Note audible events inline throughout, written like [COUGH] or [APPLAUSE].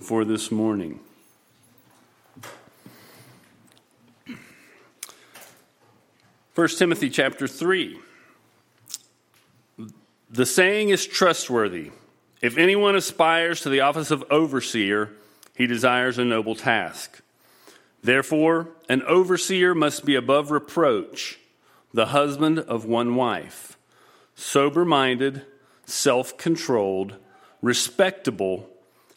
for this morning. First Timothy chapter 3. The saying is trustworthy. If anyone aspires to the office of overseer, he desires a noble task. Therefore, an overseer must be above reproach, the husband of one wife, sober minded, self controlled, respectable,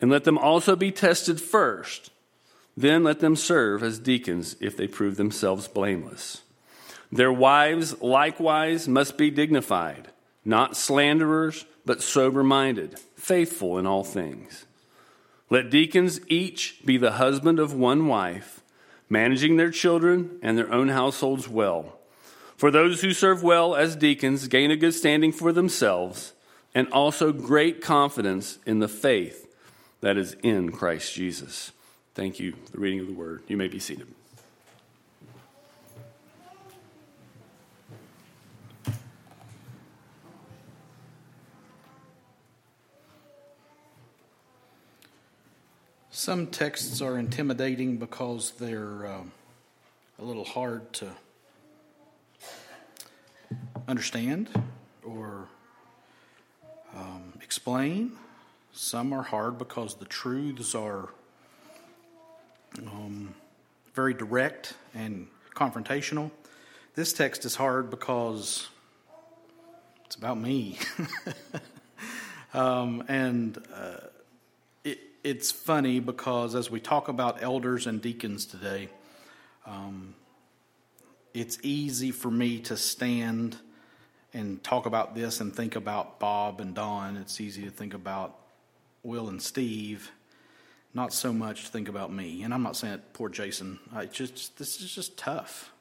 And let them also be tested first. Then let them serve as deacons if they prove themselves blameless. Their wives likewise must be dignified, not slanderers, but sober minded, faithful in all things. Let deacons each be the husband of one wife, managing their children and their own households well. For those who serve well as deacons gain a good standing for themselves and also great confidence in the faith that is in Christ Jesus. Thank you for the reading of the word. You may be seated. Some texts are intimidating because they're um, a little hard to understand or um, explain. Some are hard because the truths are um, very direct and confrontational. This text is hard because it's about me. [LAUGHS] um, and uh, it's funny because as we talk about elders and deacons today, um, it's easy for me to stand and talk about this and think about Bob and Don. It's easy to think about Will and Steve, not so much think about me. And I'm not saying it, poor Jason. I just this is just tough,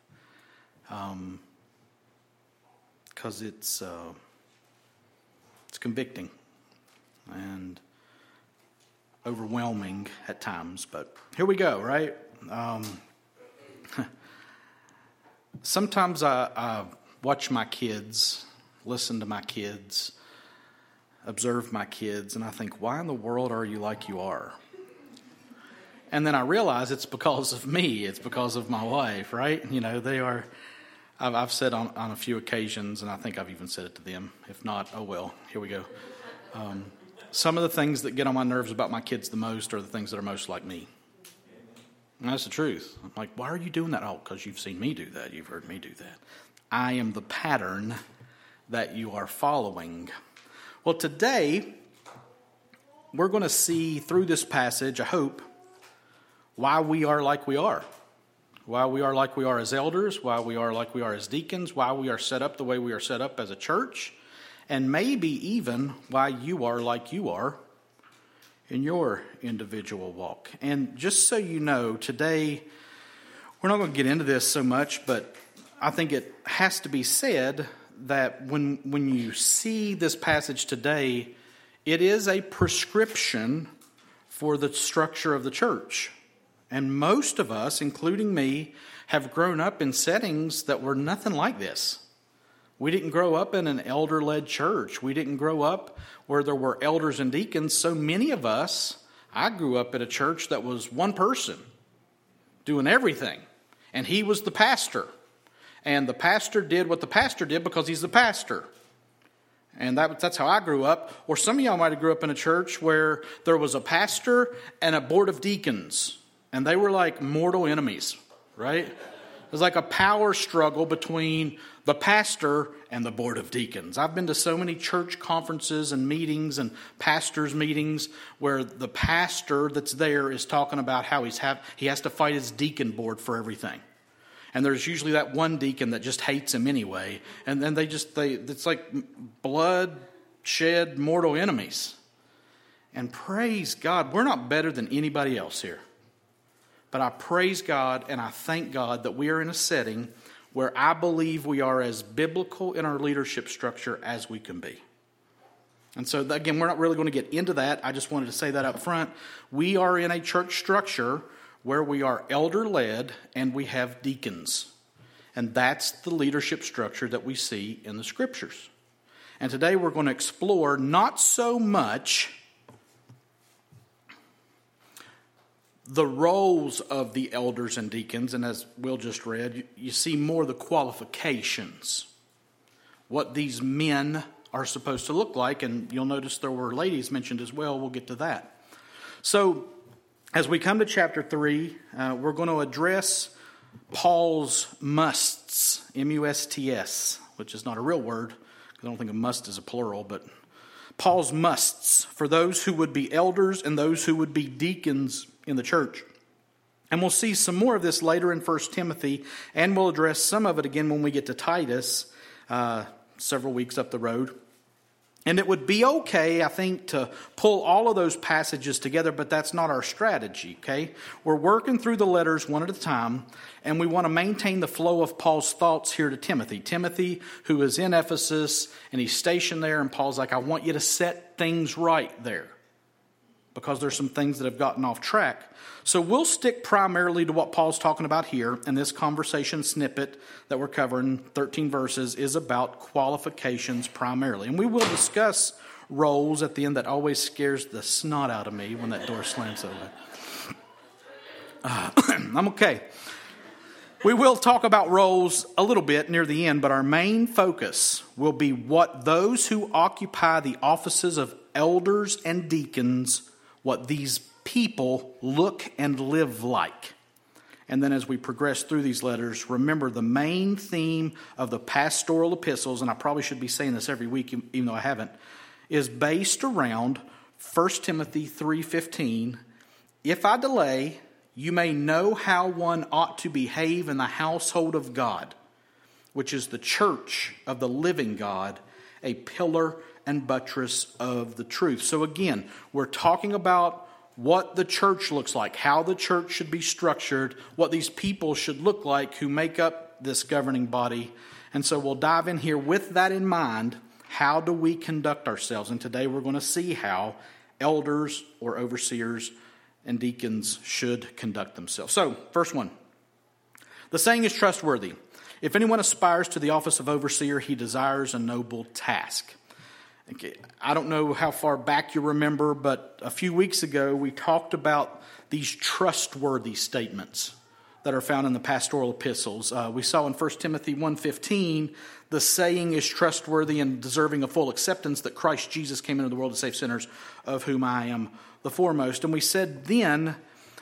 Um, because it's uh, it's convicting, and overwhelming at times, but here we go, right? Um, [LAUGHS] sometimes I, I watch my kids, listen to my kids, observe my kids, and I think, why in the world are you like you are? And then I realize it's because of me, it's because of my wife, right? You know, they are. I've, I've said on, on a few occasions, and I think I've even said it to them. If not, oh well, here we go. Um, some of the things that get on my nerves about my kids the most are the things that are most like me. And that's the truth. I'm like, why are you doing that? Oh, because you've seen me do that. You've heard me do that. I am the pattern that you are following. Well, today, we're going to see through this passage, I hope, why we are like we are. Why we are like we are as elders, why we are like we are as deacons, why we are set up the way we are set up as a church, and maybe even why you are like you are in your individual walk. And just so you know, today, we're not going to get into this so much, but I think it has to be said that when, when you see this passage today, it is a prescription for the structure of the church. And most of us, including me, have grown up in settings that were nothing like this. We didn't grow up in an elder led church. We didn't grow up where there were elders and deacons. So many of us, I grew up in a church that was one person doing everything, and he was the pastor. And the pastor did what the pastor did because he's the pastor. And that, that's how I grew up. Or some of y'all might have grew up in a church where there was a pastor and a board of deacons. and they were like mortal enemies, right? It was like a power struggle between the pastor and the board of deacons. I've been to so many church conferences and meetings and pastors' meetings where the pastor that's there is talking about how he's have, he has to fight his deacon board for everything. And there's usually that one deacon that just hates him anyway. And then they just, they, it's like blood shed mortal enemies. And praise God, we're not better than anybody else here. But I praise God and I thank God that we are in a setting where I believe we are as biblical in our leadership structure as we can be. And so, again, we're not really going to get into that. I just wanted to say that up front. We are in a church structure where we are elder led and we have deacons. And that's the leadership structure that we see in the scriptures. And today we're going to explore not so much the roles of the elders and deacons, and as Will just read, you, see more the qualifications, what these men are supposed to look like, and you'll notice there were ladies mentioned as well. We'll get to that. So, as we come to chapter 3, uh, we're going to address Paul's musts, M U S T S, which is not a real word, because I don't think a must is a plural, but Paul's musts for those who would be elders and those who would be deacons in the church. And we'll see some more of this later in 1 Timothy, and we'll address some of it again when we get to Titus uh, several weeks up the road. And it would be okay, I think, to pull all of those passages together, but that's not our strategy, okay? We're working through the letters one at a time, and we want to maintain the flow of Paul's thoughts here to Timothy. Timothy, who is in Ephesus, and he's stationed there, and Paul's like, I want you to set things right there because there's some things that have gotten off track. So we'll stick primarily to what Paul's talking about here, and this conversation snippet that we're covering, 13 verses, is about qualifications primarily. And we will discuss roles at the end that always scares the snot out of me when that door slams open. Uh, [CLEARS THROAT] I'm okay. We will talk about roles a little bit near the end, but our main focus will be what those who occupy the offices of elders and deacons what these people look and live like. And then as we progress through these letters, remember the main theme of the pastoral epistles, and I probably should be saying this every week, even though I haven't, is based around 1 Timothy 3:15. If I delay, you may know how one ought to behave in the household of God, which is the church of the living God, a pillar and buttress of the truth. So, again, we're talking about what the church looks like, how the church should be structured, what these people should look like who make up this governing body. And so, we'll dive in here with that in mind. How do we conduct ourselves? And today we're going to see how elders or overseers and deacons should conduct themselves. So, first one the saying is trustworthy. If anyone aspires to the office of overseer, he desires a noble task. I don't know how far back you remember, but a few weeks ago we talked about these trustworthy statements that are found in the pastoral epistles. Uh, we saw in 1 Timothy 1.15, the saying is trustworthy and deserving of full acceptance that Christ Jesus came into the world to save sinners, of whom I am the foremost. And we said then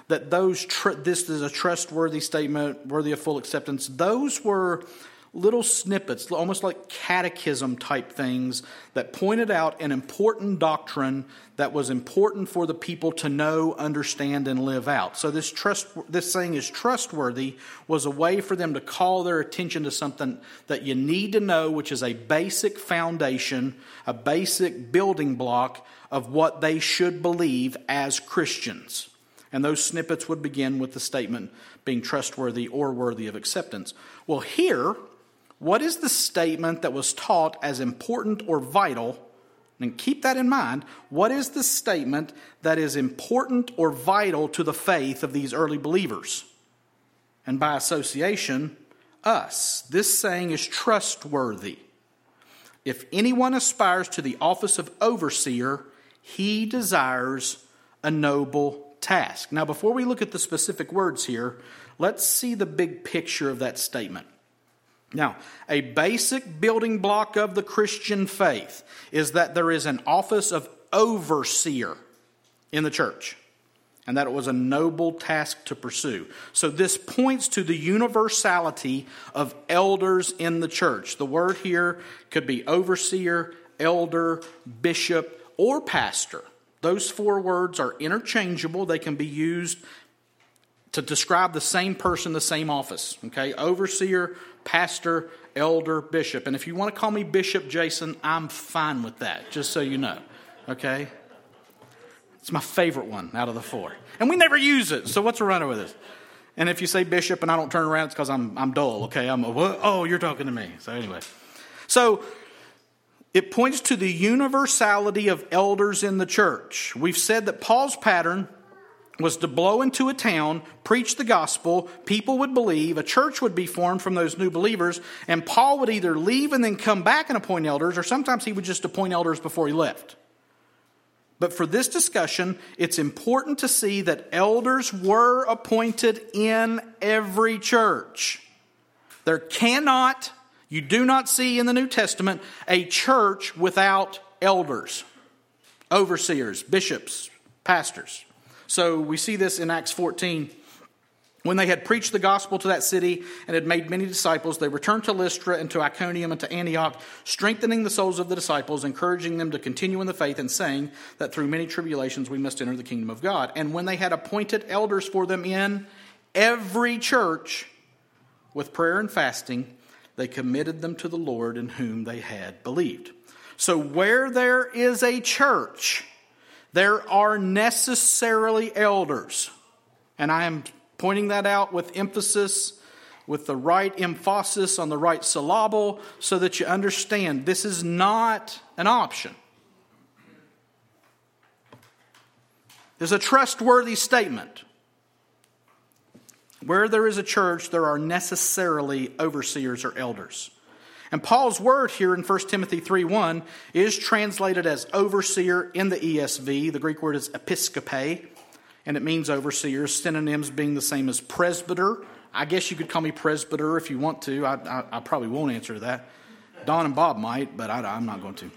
that those tr- this is a trustworthy statement, worthy of full acceptance. Those were little snippets, almost like catechism type things, that pointed out an important doctrine that was important for the people to know, understand, and live out. So this trust, this saying is trustworthy, was a way for them to call their attention to something that you need to know, which is a basic foundation, a basic building block of what they should believe as Christians. And those snippets would begin with the statement being trustworthy or worthy of acceptance. Well, here, what is the statement that was taught as important or vital? And keep that in mind. What is the statement that is important or vital to the faith of these early believers? And by association, us. This saying is trustworthy. If anyone aspires to the office of overseer, he desires a noble task. Now, before we look at the specific words here, let's see the big picture of that statement. Now, a basic building block of the Christian faith is that there is an office of overseer in the church. and that it was a noble task to pursue. So this points to the universality of elders in the church. The word here could be overseer, elder, bishop, or pastor. Those four words are interchangeable. They can be used to describe the same person, the same office. Okay? Overseer, pastor, elder, bishop. And if you want to call me Bishop Jason, I'm fine with that, just so you know. Okay? It's my favorite one out of the four. And we never use it, so what's the runner with it? And if you say bishop and I don't turn around, it's because I'm, I'm dull, okay? I'm a, what? oh, you're talking to me. So, anyway. So, it points to the universality of elders in the church. We've said that Paul's pattern was to blow into a town, preach the gospel, people would believe, a church would be formed from those new believers, and Paul would either leave and then come back and appoint elders, or sometimes he would just appoint elders before he left. But for this discussion, it's important to see that elders were appointed in every church. There cannot, you do not see in the New Testament, a church without elders, overseers, bishops, pastors. So we see this in Acts 14 when they had preached the gospel to that city and had made many disciples, they returned to Lystra and to Iconium and to Antioch, strengthening the souls of the disciples, encouraging them to continue in the faith, and saying that through many tribulations we must enter the kingdom of God. And when they had appointed elders for them in every church, with prayer and fasting, they committed them to the Lord in whom they had believed. So, where there is a church, there are necessarily elders. And I am pointing that out with emphasis, with the right emphasis on the right syllable, so that you understand this is not an option. There's a trustworthy statement. Where there is a church, there are necessarily overseers or elders. And Paul's word here in 1 Timothy 3 1 is translated as overseer in the ESV. The Greek word is episkope and it means overseer, synonyms being the same as presbyter. I guess you could call me presbyter if you want to. I, I, I probably won't answer that. Don and Bob might, but I, I'm not going to.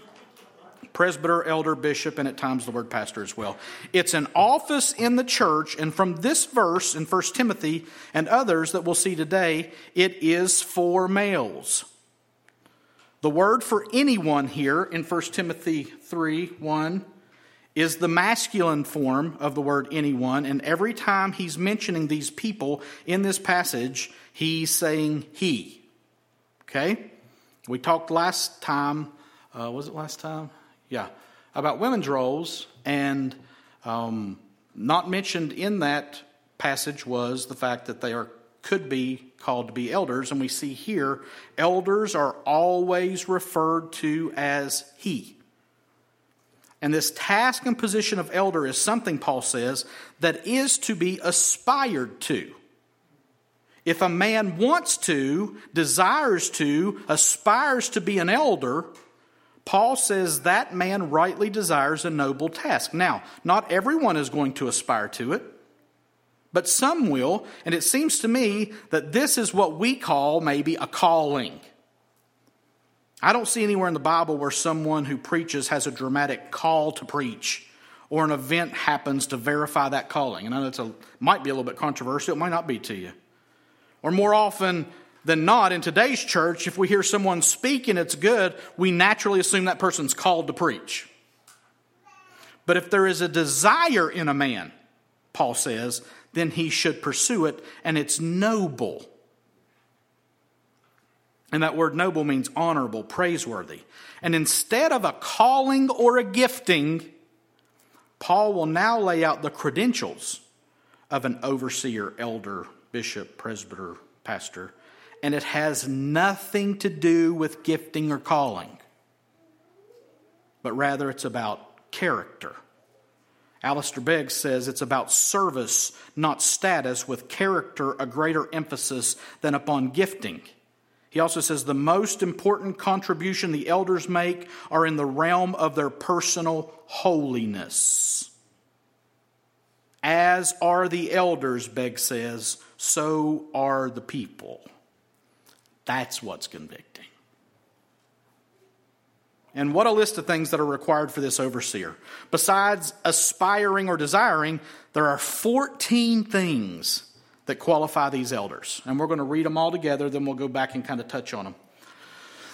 Presbyter, elder, bishop, and at times the word pastor as well. It's an office in the church, and from this verse in 1 Timothy and others that we'll see today, it is for males. The word for anyone here in 1 Timothy 3 1 is the masculine form of the word anyone, and every time he's mentioning these people in this passage, he's saying he. Okay? We talked last time, uh, was it last time? Yeah, about women's roles, and um, not mentioned in that passage was the fact that they are could be called to be elders, and we see here elders are always referred to as he. And this task and position of elder is something, Paul says, that is to be aspired to. If a man wants to, desires to, aspires to be an elder, Paul says that man rightly desires a noble task. Now, not everyone is going to aspire to it, but some will, and it seems to me that this is what we call maybe a calling. I don't see anywhere in the Bible where someone who preaches has a dramatic call to preach or an event happens to verify that calling. And I know it's a might be a little bit controversial, it might not be to you. Or more often than not, in today's church, if we hear someone speak and it's good, we naturally assume that person's called to preach. But if there is a desire in a man, Paul says, then he should pursue it, and it's noble. And that word noble means honorable, praiseworthy. And instead of a calling or a gifting, Paul will now lay out the credentials of an overseer, elder, bishop, presbyter, pastor. And it has nothing to do with gifting or calling, but rather it's about character. Alistair Begg says it's about service, not status, with character a greater emphasis than upon gifting. He also says the most important contribution the elders make are in the realm of their personal holiness. As are the elders, Begg says, so are the people. That's what's convicting. And what a list of things that are required for this overseer. Besides aspiring or desiring, there are 14 things that qualify these elders. And we're going to read them all together, then we'll go back and kind of touch on them.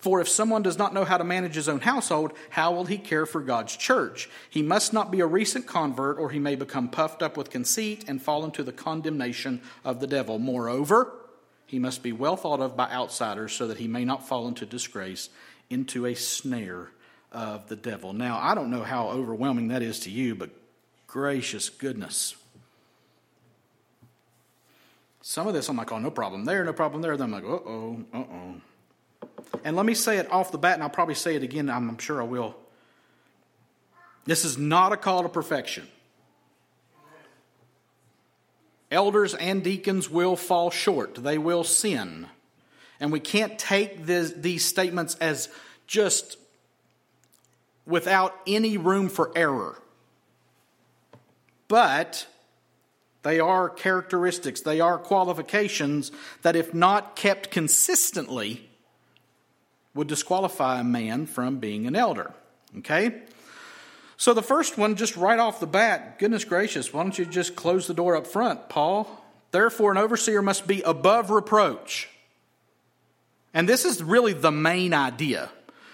For if someone does not know how to manage his own household, how will he care for God's church? He must not be a recent convert, or he may become puffed up with conceit and fall into the condemnation of the devil. Moreover, he must be well thought of by outsiders so that he may not fall into disgrace, into a snare of the devil. Now, I don't know how overwhelming that is to you, but gracious goodness. Some of this I'm like, oh, no problem there, no problem there. Then I'm like, uh oh, uh oh. And let me say it off the bat, and I'll probably say it again, I'm sure I will. This is not a call to perfection. Elders and deacons will fall short, they will sin. And we can't take this, these statements as just without any room for error. But they are characteristics, they are qualifications that, if not kept consistently, would disqualify a man from being an elder. Okay? So the first one, just right off the bat, goodness gracious, why don't you just close the door up front, Paul? Therefore, an overseer must be above reproach. And this is really the main idea.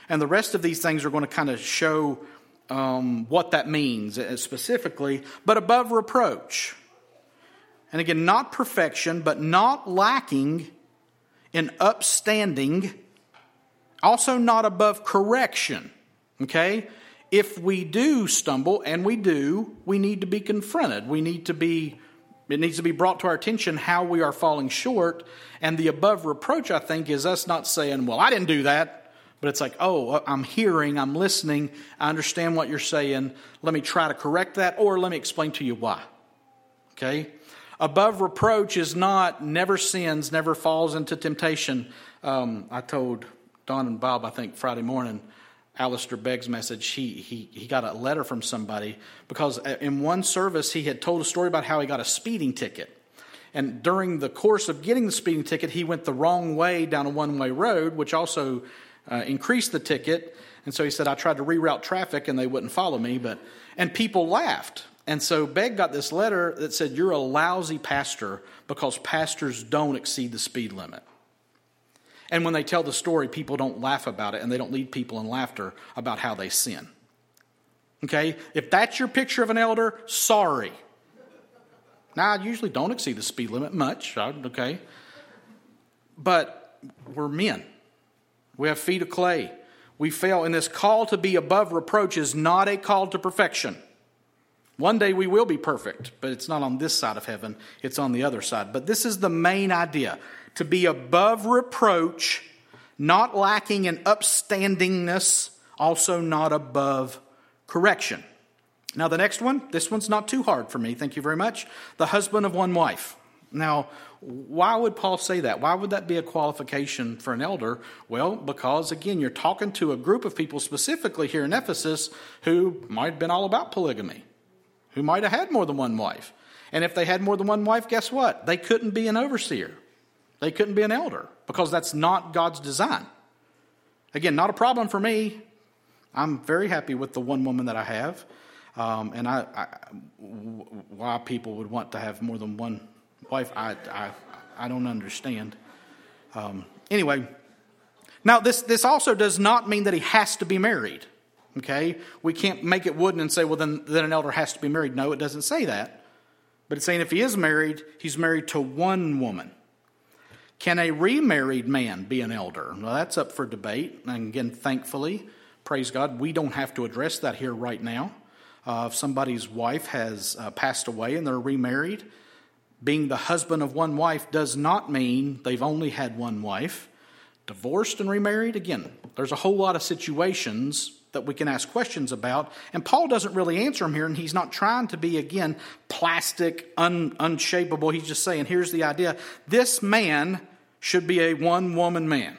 And the rest of these things are going to kind of show um, what that means uh, specifically, but above reproach. And again, not perfection, but not lacking in upstanding also, not above correction. Okay? If we do stumble, and we do, we need to be confronted. We need to be, it needs to be brought to our attention how we are falling short. And the above reproach, I think, is us not saying, well, I didn't do that. But it's like, oh, I'm hearing, I'm listening, I understand what you're saying. Let me try to correct that, or let me explain to you why. Okay? Above reproach is not never sins, never falls into temptation. Um, I told Don and Bob, I think Friday morning, Alistair Begg's message, he, he, he got a letter from somebody because uh, in one service he had told a story about how he got a speeding ticket. And during the course of getting the speeding ticket, he went the wrong way down a one way road, which also uh, increased the ticket. And so he said, I tried to reroute traffic and they wouldn't follow me. But, and people laughed. And so Begg got this letter that said, You're a lousy pastor because pastors don't exceed the speed limit. And when they tell the story, people don't laugh about it and they don't lead people in laughter about how they sin. Okay? If that's your picture of an elder, sorry. Now, I usually don't exceed the speed limit much, okay? But we're men. We have feet of clay. We fail, and this call to be above reproach is not a call to perfection. One day we will be perfect, but it's not on this side of heaven, it's on the other side. But this is the main idea to be above reproach, not lacking in upstandingness, also not above correction. Now, the next one, this one's not too hard for me. Thank you very much. The husband of one wife. Now, why would Paul say that? Why would that be a qualification for an elder? Well, because again, you're talking to a group of people specifically here in Ephesus who might have been all about polygamy, who might have had more than one wife. And if they had more than one wife, guess what? They couldn't be an overseer. They couldn't be an elder because that's not God's design. Again, not a problem for me. I'm very happy with the one woman that I have. Um, and I, I, why people would want to have more than one wife, I, I, I don't understand. Um, anyway, now this, this also does not mean that he has to be married. Okay? We can't make it wooden and say, well, then, then an elder has to be married. No, it doesn't say that. But it's saying if he is married, he's married to one woman. Can a remarried man be an elder? Well, that's up for debate. And again, thankfully, praise God, we don't have to address that here right now. Uh, if somebody's wife has uh, passed away and they're remarried, being the husband of one wife does not mean they've only had one wife. Divorced and remarried, again, there's a whole lot of situations that we can ask questions about. And Paul doesn't really answer them here, and he's not trying to be, again, plastic, un, unshapeable. He's just saying, here's the idea. This man should be a one woman man.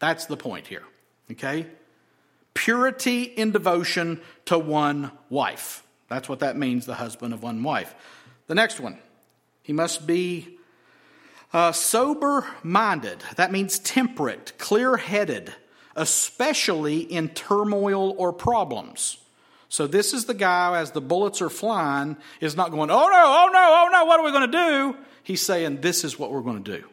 That's the point here. Okay? Purity in devotion to one wife. That's what that means, the husband of one wife. The next one, he must be uh, sober minded. That means temperate, clear headed, especially in turmoil or problems. So this is the guy, as the bullets are flying, is not going, oh no, oh no, oh no, what are we going to do? He's saying, this is what we're going to do.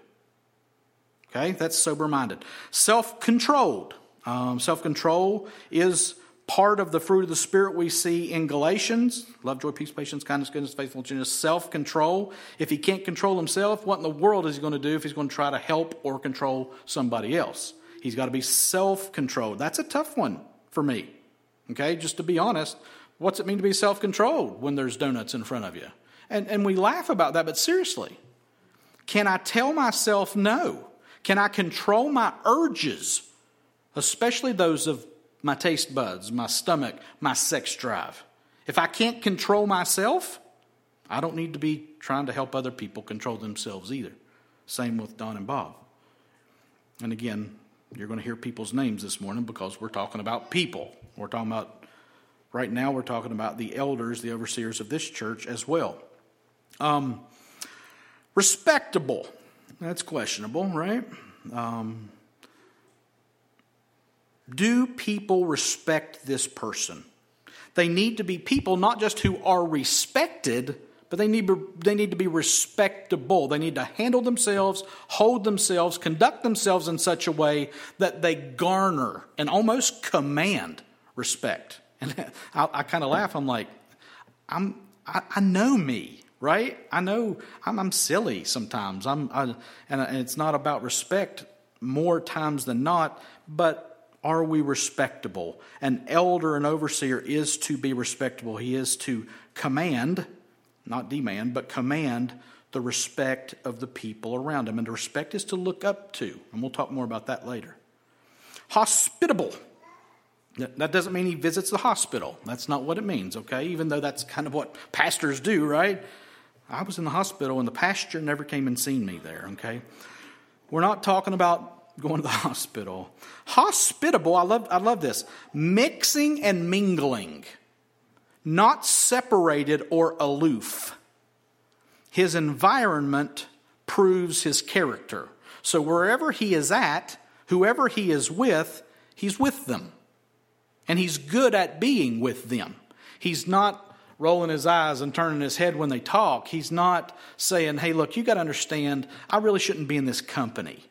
Okay, that's sober minded. Self controlled. Um, Self control is part of the fruit of the Spirit we see in Galatians love, joy, peace, patience, kindness, goodness, faithfulness, self control. If he can't control himself, what in the world is he going to do if he's going to try to help or control somebody else? He's got to be self controlled. That's a tough one for me. Okay, just to be honest, what's it mean to be self controlled when there's donuts in front of you? And, and we laugh about that, but seriously, can I tell myself no? Can I control my urges, especially those of my taste buds, my stomach, my sex drive? If I can't control myself, I don't need to be trying to help other people control themselves either. Same with Don and Bob. And again, you're going to hear people's names this morning because we're talking about people. We're talking about, right now, we're talking about the elders, the overseers of this church as well. Um, respectable. That's questionable, right? Um, do people respect this person? They need to be people not just who are respected, but they need, they need to be respectable. They need to handle themselves, hold themselves, conduct themselves in such a way that they garner and almost command respect. [LAUGHS] And I, I kind of laugh. I'm like, I'm, I, I, know me, right? I know I'm, I'm silly sometimes. I'm, I, and, and it's not about respect more times than not, but are we respectable? An elder, an overseer is to be respectable. He is to command not demand, but command the respect of the people around him. And to respect is to look up to. And we'll talk more about that later. Hospitable. That doesn't mean he visits the hospital. That's not what it means, okay? Even though that's kind of what pastors do, right? I was in the hospital and the pastor never came and seen me there, okay? We're not talking about going to the [LAUGHS] hospital. Hospitable, I love, I love this. Mixing and mingling not separated or aloof. His environment proves his character. So wherever he is at, whoever he is with, he's with them. And he's good at being with them. He's not rolling his eyes and turning his head when they talk. He's not saying, hey, look, you got to understand, I really shouldn't be in this company.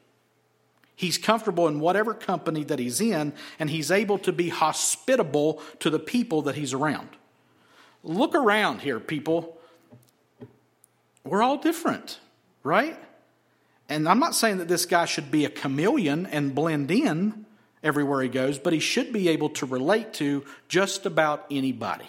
He's comfortable in whatever company that he's in, and he's able to be hospitable to the people that he's around. Look around here, people. We're all different, right? And I'm not saying that this guy should be a chameleon and blend in everywhere he goes, but he should be able to relate to just about anybody.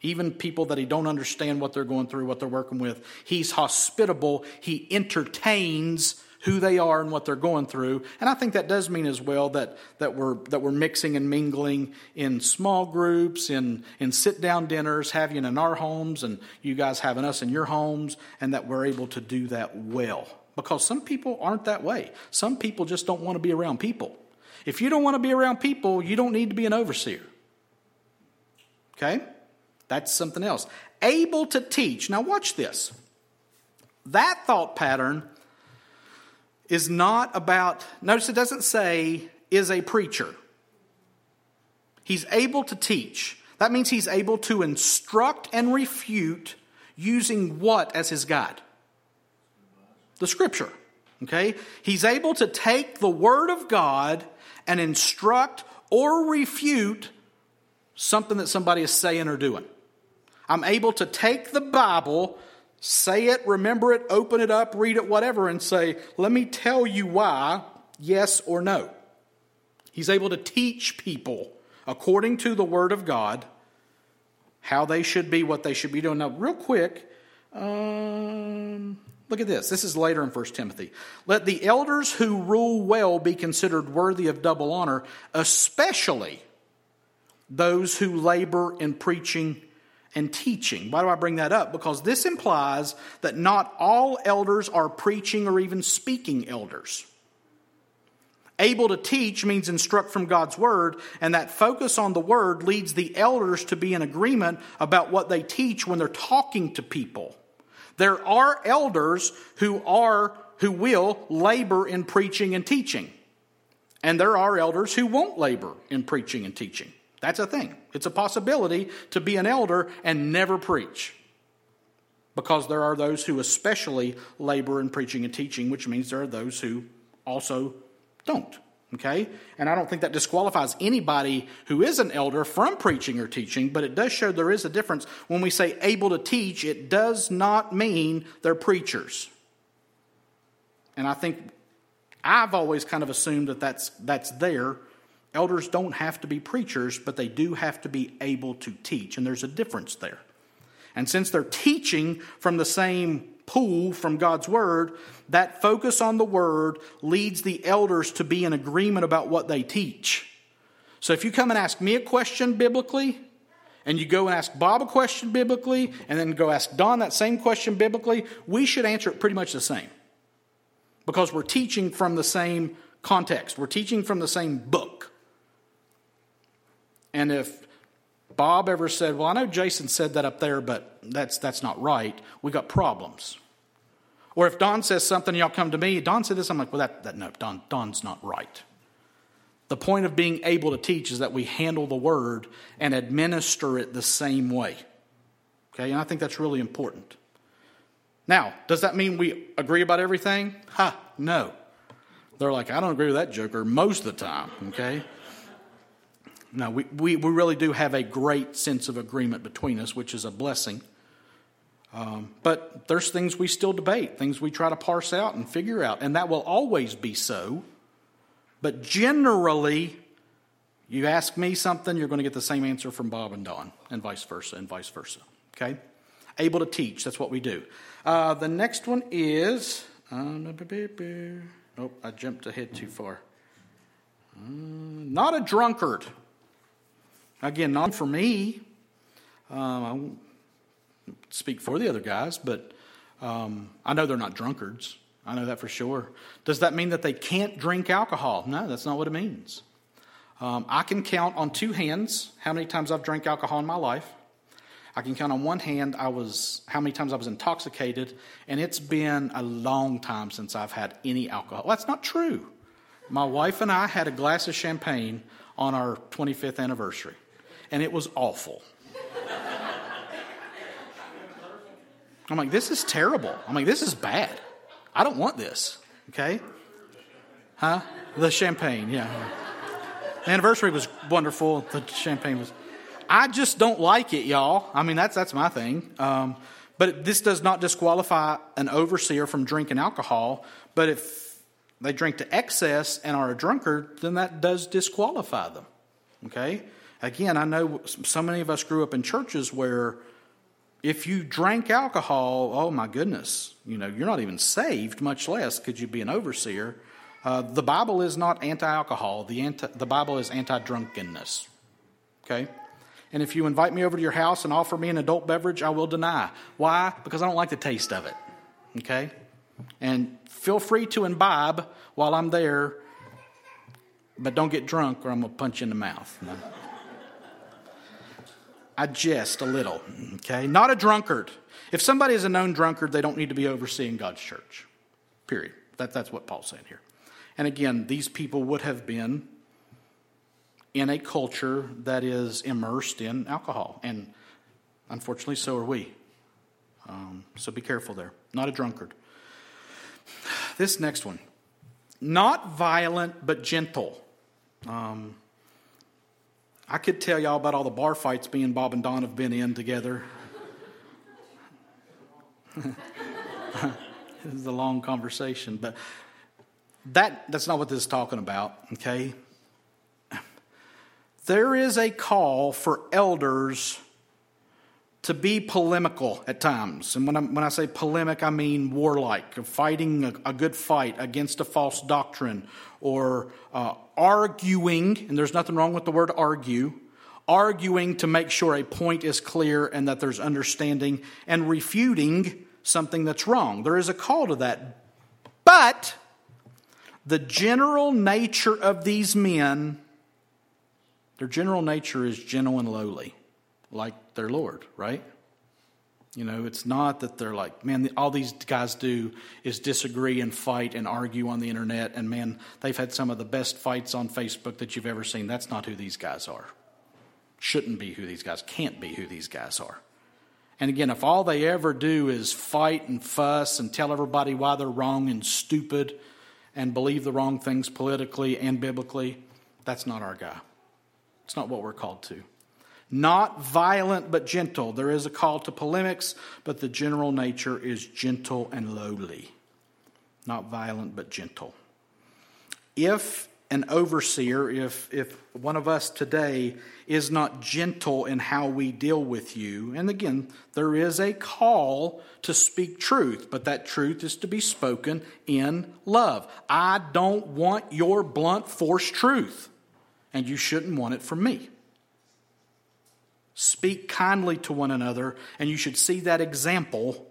Even people that he don't understand what they're going through, what they're working with. He's hospitable. He entertains who they are and what they're going through. And I think that does mean as well that, that, we're, that we're mixing and mingling in small groups, in, in sit down dinners, having in our homes, and you guys having us in your homes, and that we're able to do that well. Because some people aren't that way. Some people just don't want to be around people. If you don't want to be around people, you don't need to be an overseer. Okay? That's something else. Able to teach. Now, watch this. That thought pattern is not about, notice it doesn't say, is a preacher. He's able to teach. That means he's able to instruct and refute using what as his guide? The scripture. Okay? He's able to take the word of God and instruct or refute something that somebody is saying or doing. I'm able to take the Bible say it, remember it, open it up, read it, whatever, and say, let me tell you why, yes or no. He's able to teach people according to the Word of God how they should be, what they should be doing. Now, real quick, um, look at this. This is later in 1 Timothy. Let the elders who rule well be considered worthy of double honor, especially those who labor in preaching and teaching. Why do I bring that up? Because this implies that not all elders are preaching or even speaking elders. Able to teach means instruct from God's word, and that focus on the word leads the elders to be in agreement about what they teach when they're talking to people. There are elders who are who will labor in preaching and teaching. And there are elders who won't labor in preaching and teaching. That's a thing. It's a possibility to be an elder and never preach. Because there are those who especially labor in preaching and teaching, which means there are those who also don't. Okay? And I don't think that disqualifies anybody who is an elder from preaching or teaching, but it does show there is a difference. When we say able to teach, it does not mean they're preachers. And I think I've always kind of assumed that that's, that's there. Elders don't have to be preachers, but they do have to be able to teach, and there's a difference there. And since they're teaching from the same pool from God's Word, that focus on the Word leads the elders to be in agreement about what they teach. So if you come and ask me a question biblically, and you go and ask Bob a question biblically, and then go ask Don that same question biblically, we should answer it pretty much the same because we're teaching from the same context, we're teaching from the same book. And if Bob ever said, Well, I know Jason said that up there, but that's, that's not right, we got problems. Or if Don says something, y'all come to me, Don said this, I'm like, Well, that, that no, Don, Don's not right. The point of being able to teach is that we handle the word and administer it the same way. Okay, and I think that's really important. Now, does that mean we agree about everything? Ha, no. They're like, I don't agree with that joker most of the time, okay? No, we, we, we really do have a great sense of agreement between us, which is a blessing. Um, but there's things we still debate, things we try to parse out and figure out, and that will always be so. But generally, you ask me something, you're going to get the same answer from Bob and Don, and vice versa, and vice versa. Okay? Able to teach, that's what we do. Uh, the next one is. oh, I jumped ahead too far. Uh, not a drunkard. Again, not for me. Um, I won't speak for the other guys, but um, I know they're not drunkards. I know that for sure. Does that mean that they can't drink alcohol? No, that's not what it means. Um, I can count on two hands how many times I've drank alcohol in my life. I can count on one hand I was how many times I was intoxicated, and it's been a long time since I've had any alcohol. Well, that's not true. My wife and I had a glass of champagne on our 25th anniversary, and it was awful. I'm like, this is terrible. I'm like, this is bad. I don't want this. Okay? Huh? The champagne, yeah. The anniversary was wonderful. The champagne was I just don't like it, y'all. I mean, that's, that's my thing. Um, but this does not disqualify an overseer from drinking alcohol. But if they drink to excess and are a drunkard, then that does disqualify them. Okay? Again, I know so many of us grew up in churches where if you drank alcohol, oh my goodness, you know, you're not even saved, much less could you be an overseer. Uh, the Bible is not anti alcohol, the, anti- the Bible is anti drunkenness. Okay? And if you invite me over to your house and offer me an adult beverage, I will deny. Why? Because I don't like the taste of it. Okay? And feel free to imbibe while I'm there, but don't get drunk or I'm going to punch you in the mouth. I jest a little. Okay? Not a drunkard. If somebody is a known drunkard, they don't need to be overseeing God's church. Period. That, that's what Paul's saying here. And again, these people would have been in a culture that is immersed in alcohol. And unfortunately, so are we. Um, so be careful there. Not a drunkard. This next one not violent, but gentle. Um, I could tell y'all about all the bar fights me and Bob and Don have been in together. [LAUGHS] this is a long conversation, but that, that's not what this is talking about, okay? there is a call for elders to be polemical at times. And when I, when I say polemic, I mean warlike, fighting a, a good fight against a false doctrine, or uh, arguing, and there's nothing wrong with the word argue, arguing to make sure a point is clear and that there's understanding, and refuting something that's wrong. There is a call to that. But the general nature of these men, their general nature is gentle and lowly, like their Lord, right? You know, it's not that they're like, man, all these guys do is disagree and fight and argue on the internet, and man, they've had some of the best fights on Facebook that you've ever seen. That's not who these guys are. Shouldn't be who these guys, can't be who these guys are. And again, if all they ever do is fight and fuss and tell everybody why they're wrong and stupid and believe the wrong things politically and biblically, that's not our guy. It's not what we're called to. Not violent but gentle. There is a call to polemics, but the general nature is gentle and lowly. Not violent but gentle. If an overseer, if, if one of us today is not gentle in how we deal with you, and again, there is a call to speak truth, but that truth is to be spoken in love. I don't want your blunt, force truth, and you shouldn't want it from me. Speak kindly to one another, and you should see that example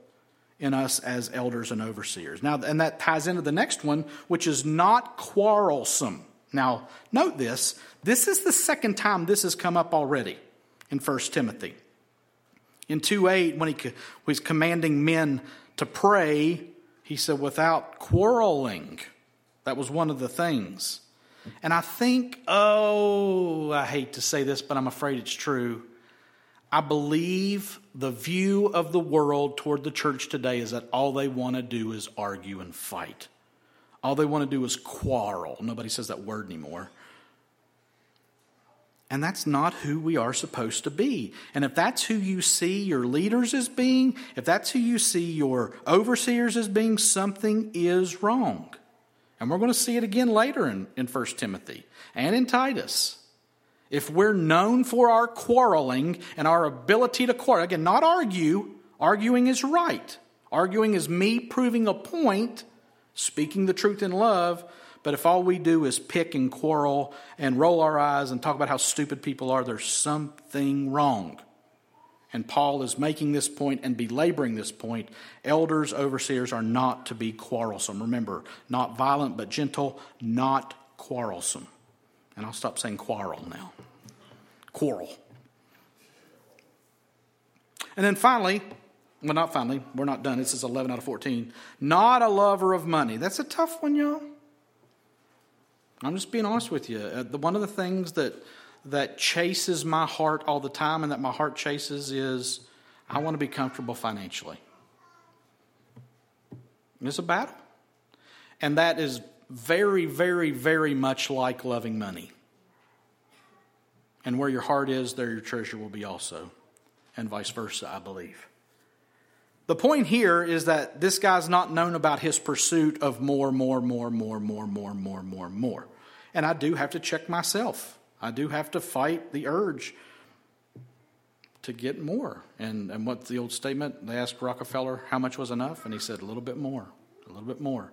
in us as elders and overseers. Now, and that ties into the next one, which is not quarrelsome. Now, note this this is the second time this has come up already in 1 Timothy. In 2 8, when he was commanding men to pray, he said, without quarreling. That was one of the things. And I think, oh, I hate to say this, but I'm afraid it's true. I believe the view of the world toward the church today is that all they want to do is argue and fight. All they want to do is quarrel. Nobody says that word anymore. And that's not who we are supposed to be. And if that's who you see your leaders as being, if that's who you see your overseers as being, something is wrong. And we're going to see it again later in, in 1 Timothy and in Titus. If we're known for our quarreling and our ability to quarrel, again, not argue, arguing is right. Arguing is me proving a point, speaking the truth in love. But if all we do is pick and quarrel and roll our eyes and talk about how stupid people are, there's something wrong. And Paul is making this point and belaboring this point. Elders, overseers are not to be quarrelsome. Remember, not violent, but gentle, not quarrelsome. And I'll stop saying quarrel now. Quarrel. And then finally, well, not finally, we're not done. This is 11 out of 14. Not a lover of money. That's a tough one, y'all. I'm just being honest with you. Uh, one of the things that, that chases my heart all the time and that my heart chases is I want to be comfortable financially. It's a battle. And that is very, very, very much like loving money. And where your heart is, there your treasure will be also, and vice versa, I believe. The point here is that this guy's not known about his pursuit of more, more, more, more, more, more, more, more, more. And I do have to check myself. I do have to fight the urge to get more. And, and what's the old statement? They asked Rockefeller how much was enough, and he said a little bit more, a little bit more.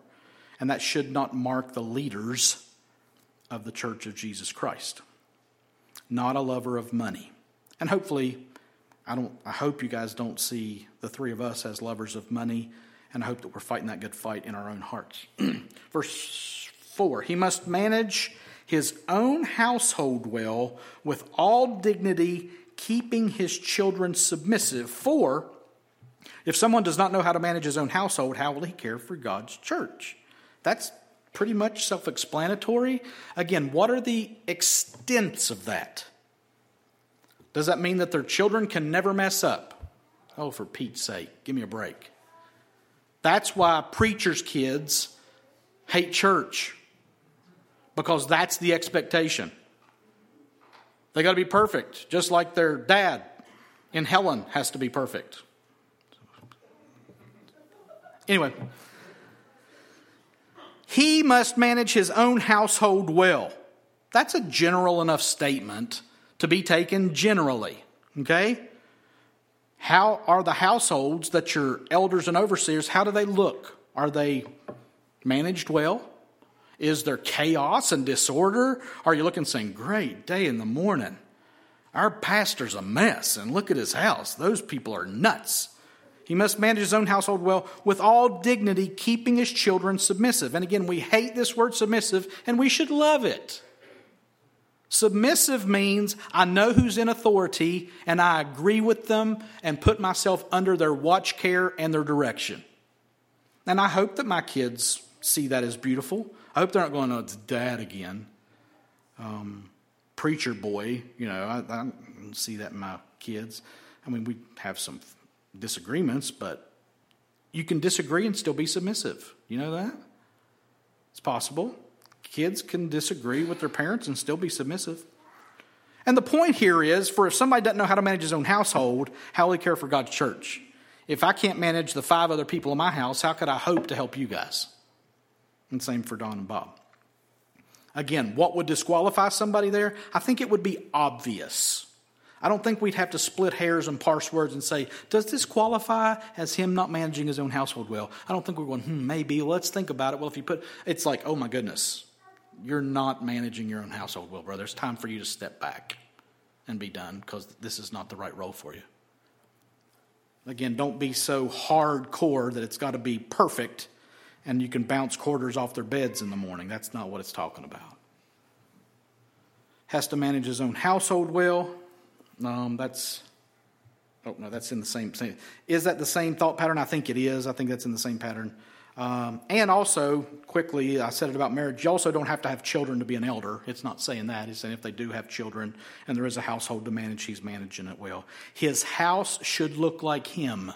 And that should not mark the leaders of the Church of Jesus Christ. Not a lover of money. And hopefully, I don't I hope you guys don't see the three of us as lovers of money, and I hope that we're fighting that good fight in our own hearts. [CLEARS THROAT] Verse 4 He must manage his own household well with all dignity, keeping his children submissive. For if someone does not know how to manage his own household, how will he care for God's church? That's pretty much self explanatory. Again, what are the extents of that? Does that mean that their children can never mess up? Oh, for Pete's sake, give me a break. That's why preachers' kids hate church, because that's the expectation. They got to be perfect, just like their dad in Helen has to be perfect. Anyway, he must manage his own household well. That's a general enough statement to be taken generally. Okay? How are the households that your elders and overseers, how do they look? Are they managed well? Is there chaos and disorder? Are you looking saying, great day in the morning? Our pastor's a mess, and look at his house. Those people are nuts. He must manage his own household well with all dignity, keeping his children submissive. And again, we hate this word submissive, and we should love it. Submissive means I know who's in authority and I agree with them and put myself under their watch care and their direction. And I hope that my kids see that as beautiful. I hope they're not going, oh, it's dad again. Um, preacher boy, you know, I, I see that in my kids. I mean, we have some disagreements, but you can disagree and still be submissive. You know that? It's possible. Kids can disagree with their parents and still be submissive. And the point here is for if somebody doesn't know how to manage his own household, how will he care for God's church? If I can't manage the five other people in my house, how could I hope to help you guys? And same for Don and Bob. Again, what would disqualify somebody there? I think it would be obvious. I don't think we'd have to split hairs and parse words and say, does this qualify as him not managing his own household well? I don't think we're going, hmm, maybe. Let's think about it. Well, if you put, it's like, oh my goodness, you're not managing your own household well, brother. It's time for you to step back and be done because this is not the right role for you. Again, don't be so hardcore that it's got to be perfect and you can bounce quarters off their beds in the morning. That's not what it's talking about. Has to manage his own household well. Um, that's oh no, that's in the same, same. Is that the same thought pattern? I think it is. I think that's in the same pattern. Um, and also, quickly, I said it about marriage. You also don't have to have children to be an elder. It's not saying that. It's saying if they do have children and there is a household to manage, he's managing it well. His house should look like him,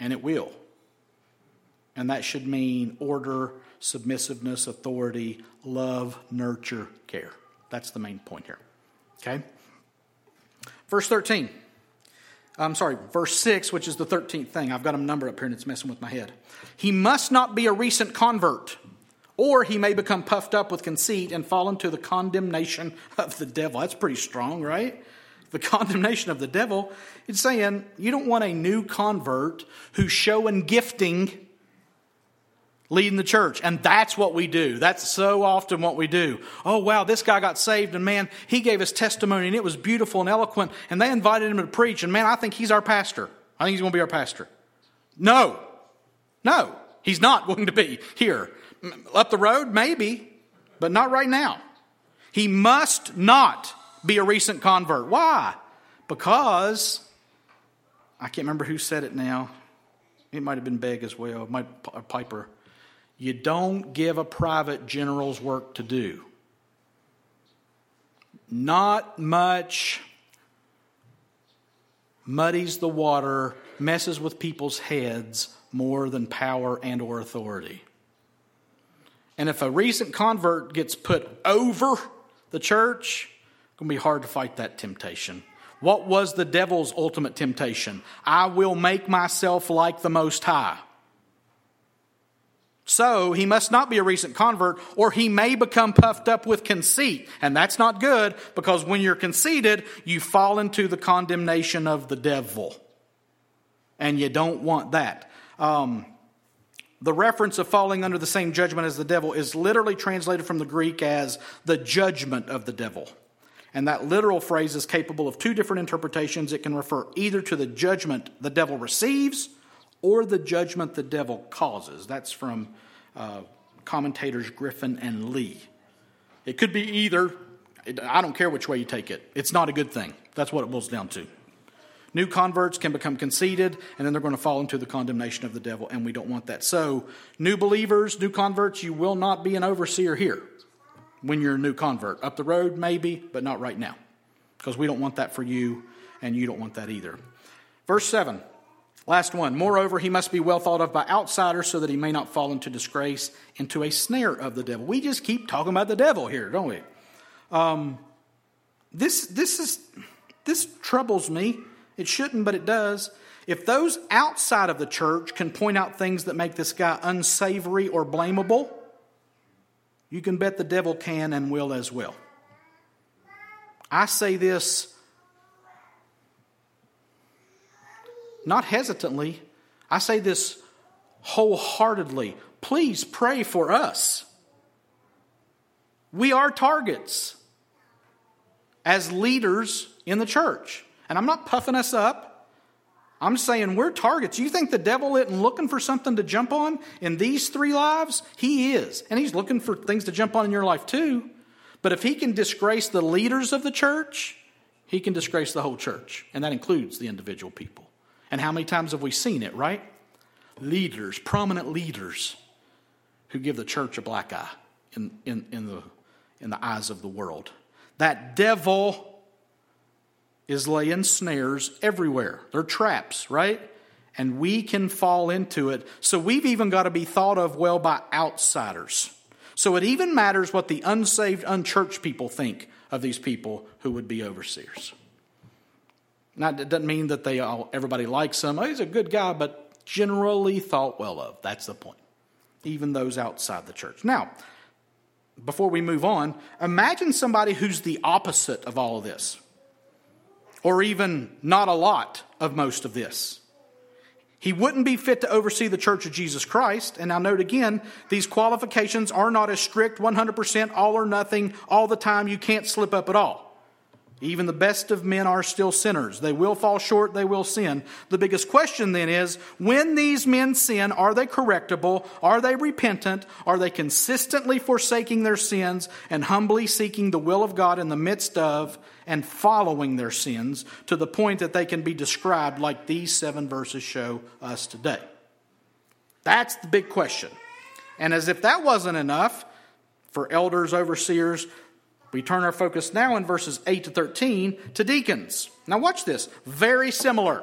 and it will. And that should mean order, submissiveness, authority, love, nurture, care. That's the main point here. Okay? Verse 13. I'm sorry, verse 6, which is the 13th thing. I've got a number up here and it's messing with my head. He must not be a recent convert, or he may become puffed up with conceit and fall into the condemnation of the devil. That's pretty strong, right? The condemnation of the devil. It's saying you don't want a new convert who's showing gifting leading the church. And that's what we do. That's so often what we do. Oh, wow, this guy got saved, and man, he gave his testimony, and it was beautiful and eloquent, and they invited him to preach, and man, I think he's our pastor. I think he's going to be our pastor. No, no, he's not [LAUGHS] going to be here. Up the road, maybe, but not right now. He must not be a recent convert. Why? Because, I can't remember who said it now. It might have been Begg as well, my Piper. You don't give a private general's work to do. Not much muddies the water, messes with people's heads more than power and or authority. And if a recent convert gets put over the church, it's going to be hard to fight that temptation. What was the devil's ultimate temptation? I will make myself like the Most High. So he must not be a recent convert, or he may become puffed up with conceit. And that's not good because when you're conceited, you fall into the condemnation of the devil. And you don't want that. Um, the reference of falling under the same judgment as the devil is literally translated from the Greek as the judgment of the devil. And that literal phrase is capable of two different interpretations. It can refer either to the judgment the devil receives or the judgment the devil causes. That's from uh, commentators Griffin and Lea. It could be either. I don't care which way you take it. It's not a good thing. That's what it boils down to. New converts can become conceited, and then they're going to fall into the condemnation of the devil, and we don't want that. So, new believers, new converts, you will not be an overseer here when you're a new convert. Up the road, maybe, but not right now, because we don't want that for you, and you don't want that either. Verse 7 Last one. Moreover, he must be well thought of by outsiders so that he may not fall into disgrace, into a snare of the devil. We just keep talking about the devil here, don't we? Um, this, this, is, this troubles me. It shouldn't, but it does. If those outside of the church can point out things that make this guy unsavory or blamable, you can bet the devil can and will as well. I say this not hesitantly. I say this wholeheartedly. Please pray for us. We are targets. as leaders in the church. And I'm not puffing us up. I'm saying we're targets. You think the devil isn't looking for something to jump on in these three lives? He is. And he's looking for things to jump on in your life too. But if he can disgrace the leaders of the church, he can disgrace the whole church. And that includes the individual people. And how many times have we seen it, right? Leaders, prominent leaders, who give the church a black eye in, in, in, the, in the eyes of the world. That devil is laying snares everywhere. They're traps, right? And we can fall into it. So we've even got to be thought of well by outsiders. So it even matters what the unsaved, unchurched people think of these people who would be overseers. Now, it doesn't mean that they all, everybody likes him. Oh, he's a good guy, but generally thought well of. That's the point. Even those outside the church. Now, before we move on, imagine somebody who's the opposite of all of this, or even not a lot of most of this. He wouldn't be fit to oversee the church of Jesus Christ. And now, note again, these qualifications are not as strict 100% all or nothing all the time. You can't slip up at all. Even the best of men are still sinners. They will fall short, they will sin. The biggest question then is when these men sin, are they correctable? Are they repentant? Are they consistently forsaking their sins and humbly seeking the will of God in the midst of and following their sins to the point that they can be described like these seven verses show us today? That's the big question. And as if that wasn't enough for elders, overseers, we turn our focus now in verses 8 to 13 to deacons. Now, watch this. Very similar.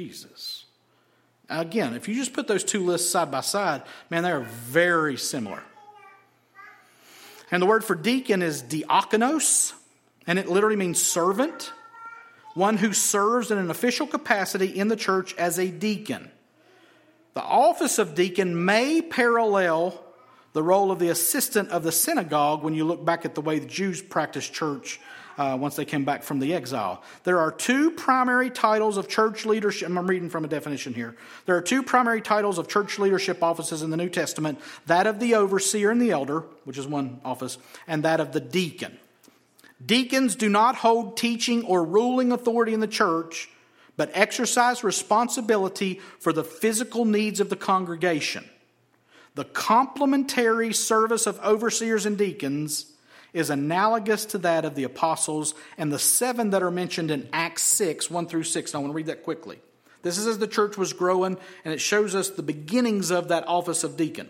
Jesus. Again, if you just put those two lists side by side, man, they are very similar. And the word for deacon is diakonos, and it literally means servant, one who serves in an official capacity in the church as a deacon. The office of deacon may parallel the role of the assistant of the synagogue when you look back at the way the Jews practiced church uh, once they came back from the exile. There are two primary titles of church leadership. I'm reading from a definition here. There are two primary titles of church leadership offices in the New Testament that of the overseer and the elder, which is one office, and that of the deacon. Deacons do not hold teaching or ruling authority in the church, but exercise responsibility for the physical needs of the congregation. The complementary service of overseers and deacons is analogous to that of the apostles and the seven that are mentioned in Acts 6, 1 through 6. I want to read that quickly. This is as the church was growing, and it shows us the beginnings of that office of deacon.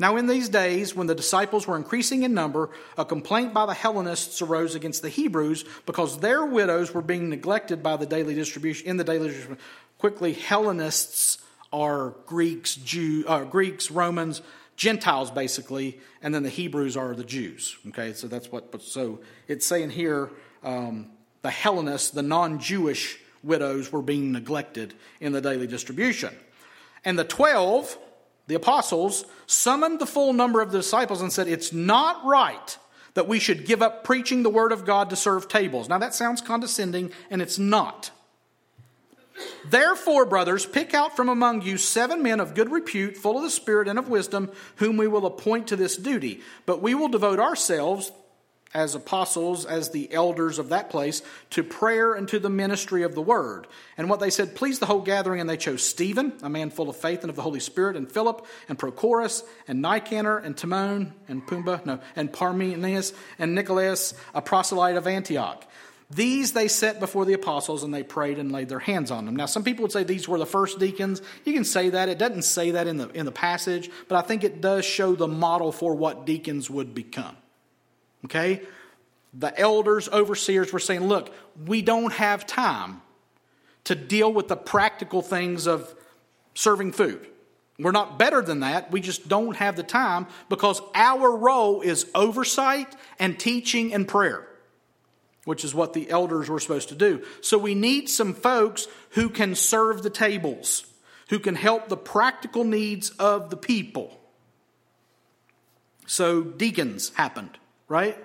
Now, in these days, when the disciples were increasing in number, a complaint by the Hellenists arose against the Hebrews because their widows were being neglected by the daily distribution. In the daily distribution, quickly, Hellenists are Greeks, Jew, uh, Greeks, Romans, Gentiles basically, and then the Hebrews are the Jews. Okay, so that's what. But So it's saying here um, the Hellenists, the non-Jewish widows, were being neglected in the daily distribution, and the twelve, the apostles, summoned the full number of the disciples and said, "It's not right." That we should give up preaching the word of God to serve tables. Now that sounds condescending, and it's not. Therefore, brothers, pick out from among you seven men of good repute, full of the Spirit and of wisdom, whom we will appoint to this duty. But we will devote ourselves, as apostles, as the elders of that place, to prayer and to the ministry of the word. And what they said pleased the whole gathering, and they chose Stephen, a man full of faith and of the Holy Spirit, and Philip, and Prochorus, and Nicanor, and Timon, and Pumba, no, and Parmenas, and Nicholas, a proselyte of Antioch. These they set before the apostles and they prayed and laid their hands on them. Now, some people would say these were the first deacons. You can say that. It doesn't say that in the, in the passage, but I think it does show the model for what deacons would become. Okay? The elders, overseers were saying, look, we don't have time to deal with the practical things of serving food. We're not better than that. We just don't have the time because our role is oversight and teaching and prayer, which is what the elders were supposed to do. So we need some folks who can serve the tables, who can help the practical needs of the people. So deacons happened, right?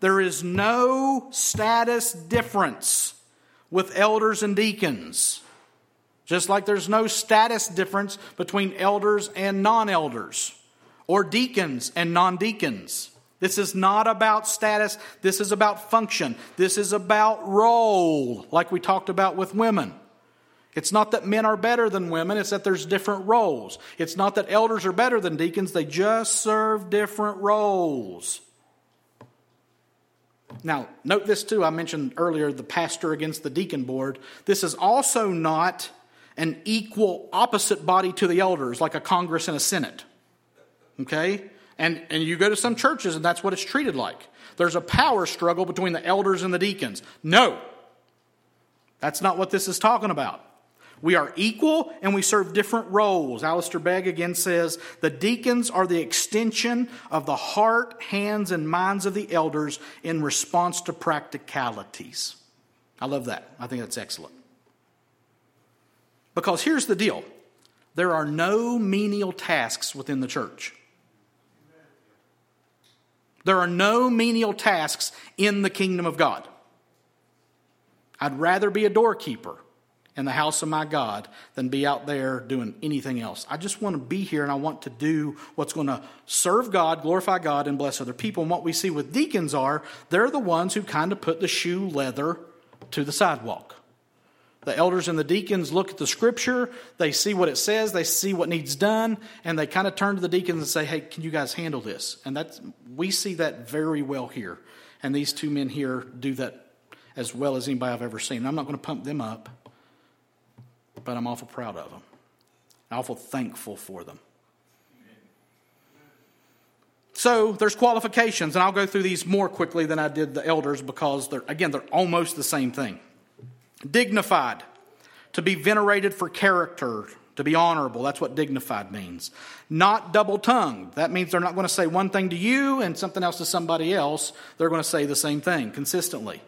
There is no status difference with elders and deacons. Just like there's no status difference between elders and non elders, or deacons and non deacons. This is not about status. This is about function. This is about role, like we talked about with women. It's not that men are better than women, it's that there's different roles. It's not that elders are better than deacons, they just serve different roles. Now, note this too. I mentioned earlier the pastor against the deacon board. This is also not an equal opposite body to the elders, like a Congress and a Senate. Okay? And, and you go to some churches and that's what it's treated like. There's a power struggle between the elders and the deacons. No. That's not what this is talking about. We are equal and we serve different roles. Alistair Begg again says the deacons are the extension of the heart, hands, and minds of the elders in response to practicalities. I love that. I think that's excellent. Because here's the deal there are no menial tasks within the church. There are no menial tasks in the kingdom of God. I'd rather be a doorkeeper in the house of my God than be out there doing anything else. I just want to be here and I want to do what's going to serve God, glorify God, and bless other people. And what we see with deacons are they're the ones who kind of put the shoe leather to the sidewalk. The elders and the deacons look at the scripture, they see what it says, they see what needs done, and they kind of turn to the deacons and say, Hey, can you guys handle this? And that's we see that very well here. And these two men here do that as well as anybody I've ever seen. I'm not going to pump them up, but I'm awful proud of them. awful thankful for them. So there's qualifications, and I'll go through these more quickly than I did the elders because they're again they're almost the same thing dignified, to be venerated for character, to be honorable. That's what dignified means. Not double tongued. That means they're not going to say one thing to you and something else to somebody else. They're going to say the same thing consistently.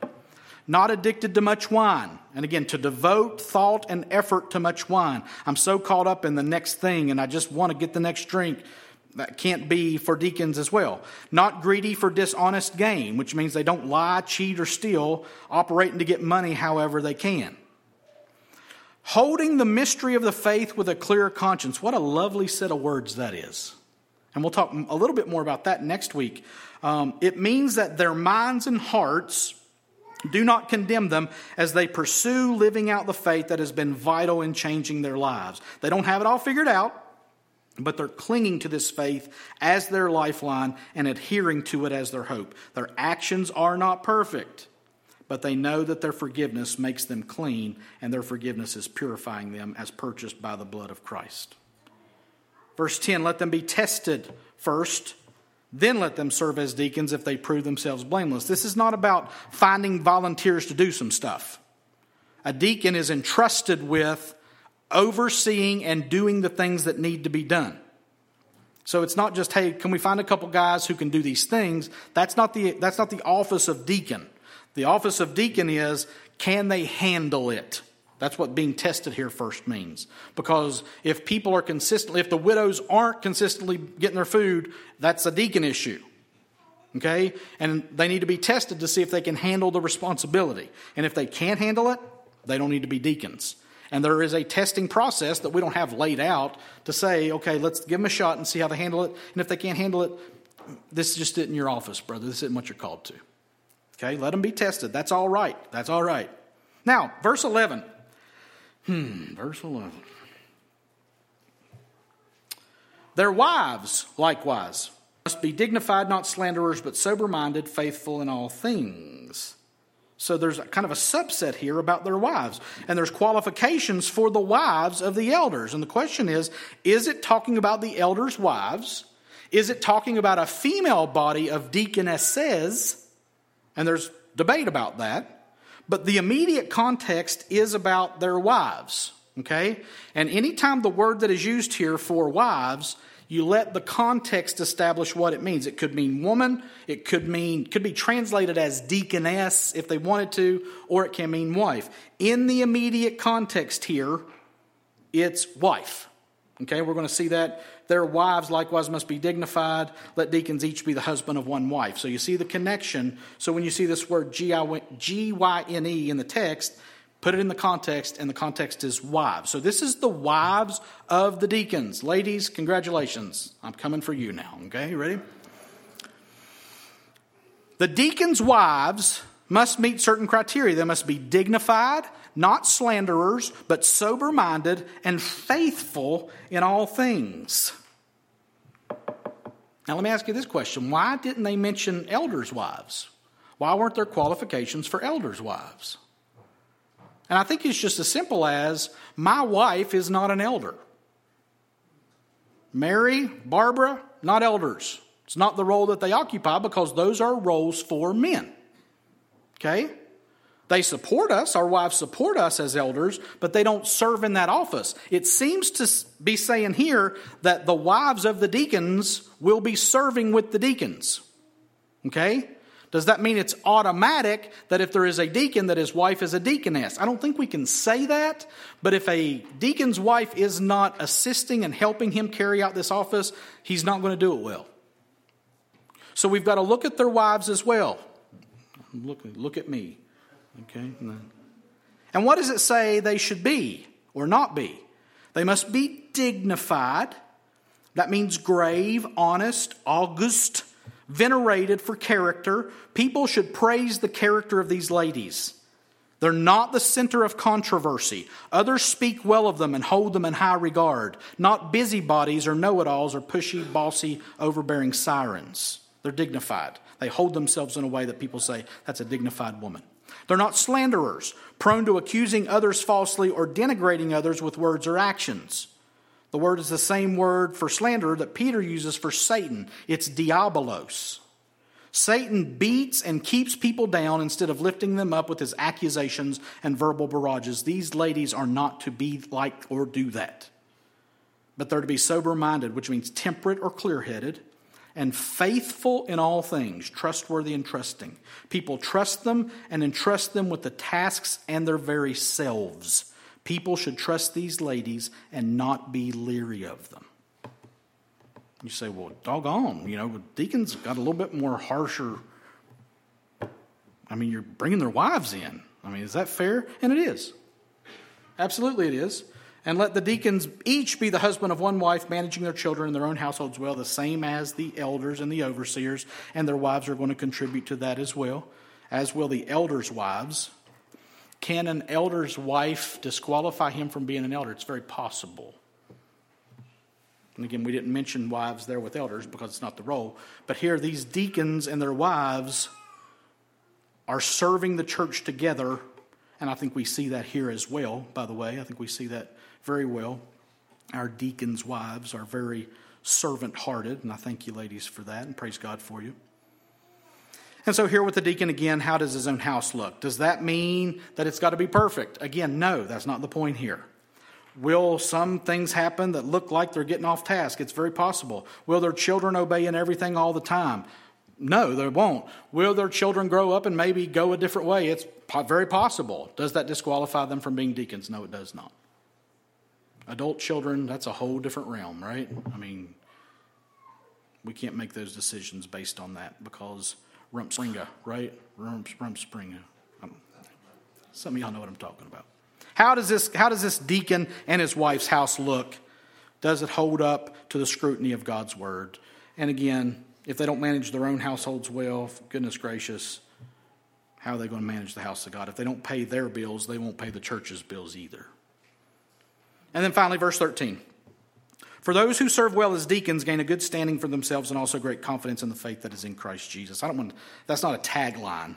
Not addicted to much wine. And again, to devote thought and effort to much wine. I'm so caught up in the next thing and I just want to get the next drink. That can't be for deacons as well. Not greedy for dishonest gain, which means they don't lie, cheat, or steal, operating to get money however they can. Holding the mystery of the faith with a clear conscience. What a lovely set of words that is. And we'll talk a little bit more about that next week. Um, it means that their minds and hearts do not condemn them as they pursue living out the faith that has been vital in changing their lives. They don't have it all figured out but they're clinging to this faith as their lifeline and adhering to it as their hope. Their actions are not perfect, but they know that their forgiveness makes them clean and their forgiveness is purifying them as purchased by the blood of Christ. Verse 10 let them be tested first, then let them serve as deacons if they prove themselves blameless. This is not about finding volunteers to do some stuff. A deacon is entrusted with overseeing and doing the things that need to be done. So it's not just, hey, can we find a couple guys who can do these things? That's not the, that's not the office of deacon. The office of deacon is, can they handle it? That's what being tested here first means. Because if people are consistently, if the widows aren't consistently getting their food, that's a deacon issue. Okay? And they need to be tested to see if they can handle the responsibility. And if they can't handle it, they don't need to be deacons. And there is a testing process that we don't have laid out to say, okay, let's give them a shot and see how they handle it. And if they can't handle it, this just isn't your office, brother. This isn't what you're called to. Okay, let them be tested. That's all right. That's all right. Now, verse 11. Hmm, verse 11. Their wives, likewise, must be dignified, not slanderers, but sober minded, faithful in all things. So there's kind of a subset here about their wives. And there's qualifications for the wives of the elders. And the question is is it talking about the elders' wives? Is it talking about a female body of deaconesses? And there's debate about that. But the immediate context is about their wives. Okay? And anytime the word that is used here for wives, you let the context establish what it means. It could mean woman, it could mean could be translated as deaconess if they wanted to, or it can mean wife. In the immediate context here, it's wife. Okay, we're going to see that their wives likewise must be dignified. Let deacons each be the husband of one wife. So you see the connection. So when you see this word G Y N E in the text, put it in the context, and the context is wives. So this is the wives of the deacons. Ladies, congratulations. I'm coming for you now. Okay, you ready? The deacons' wives must meet certain criteria. They must be dignified, not slanderers, but sober minded and faithful in all things. Now, let me ask you this question why didn't they mention elders' wives? Why weren't there qualifications for elders' wives? And I think it's just as simple as my wife is not an elder. Mary, Barbara, not elders. It's not the role that they occupy because those are roles for men. Okay? They support us, our wives support us as elders, but they don't serve in that office. It seems to be saying here that the wives of the deacons will be serving with the deacons. Okay? Does that mean it's automatic that if there is a deacon that his wife is a deaconess? I don't think we can say that, but if a deacon's wife is not assisting and helping him carry out this office, he's not going to do it well. So we've got to look at their wives as well. Look, look at me. Okay? And what does it say they should be or not be? They must be dignified. That means grave, honest, august, venerated for character. People should praise the character of these ladies. They're not the center of controversy. Others speak well of them and hold them in high regard, not busybodies or know it alls or pushy, bossy, overbearing sirens. They're dignified. They hold themselves in a way that people say, that's a dignified woman. They're not slanderers, prone to accusing others falsely or denigrating others with words or actions. The word is the same word for slander that Peter uses for Satan. It's diabolos. Satan beats and keeps people down instead of lifting them up with his accusations and verbal barrages. These ladies are not to be like or do that. But they're to be sober minded, which means temperate or clear headed, and faithful in all things, trustworthy and trusting. People trust them and entrust them with the tasks and their very selves. People should trust these ladies and not be leery of them. You say, well, doggone, you know, deacons got a little bit more harsher. I mean, you're bringing their wives in. I mean, is that fair? And it is. Absolutely, it is. And let the deacons each be the husband of one wife, managing their children and their own households well, the same as the elders and the overseers, and their wives are going to contribute to that as well, as will the elders' wives. Can an elder's wife disqualify him from being an elder? It's very possible. And again, we didn't mention wives there with elders because it's not the role. But here, these deacons and their wives are serving the church together. And I think we see that here as well, by the way. I think we see that very well. Our deacons' wives are very servant hearted, and I thank you, ladies, for that, and praise God for you. And so, here with the deacon again, how does his own house look? Does that mean that it's got to be perfect? Again, no, that's not the point here. Will some things happen that look like they're getting off task? It's very possible. Will their children obey in everything all the time? No, they won't. Will their children grow up and maybe go a different way? It's very possible. Does that disqualify them from being deacons? No, it does not. Adult children, that's a whole different realm, right? I mean, we can't make those decisions based on that because Rumspringa, right? Rumspringa. Um, some of y'all know what I'm talking about. How does this, how does this deacon and his wife's house look? Does it hold up to the scrutiny of God's word? And again, if they don't manage their own households well, goodness gracious, how are they going to manage the house of God? If they don't pay their bills, they won't pay the church's bills either. And then finally, verse 13. For those who serve well as deacons gain a good standing for themselves and also great confidence in the faith that is in Christ Jesus. I don't want that's not a tagline.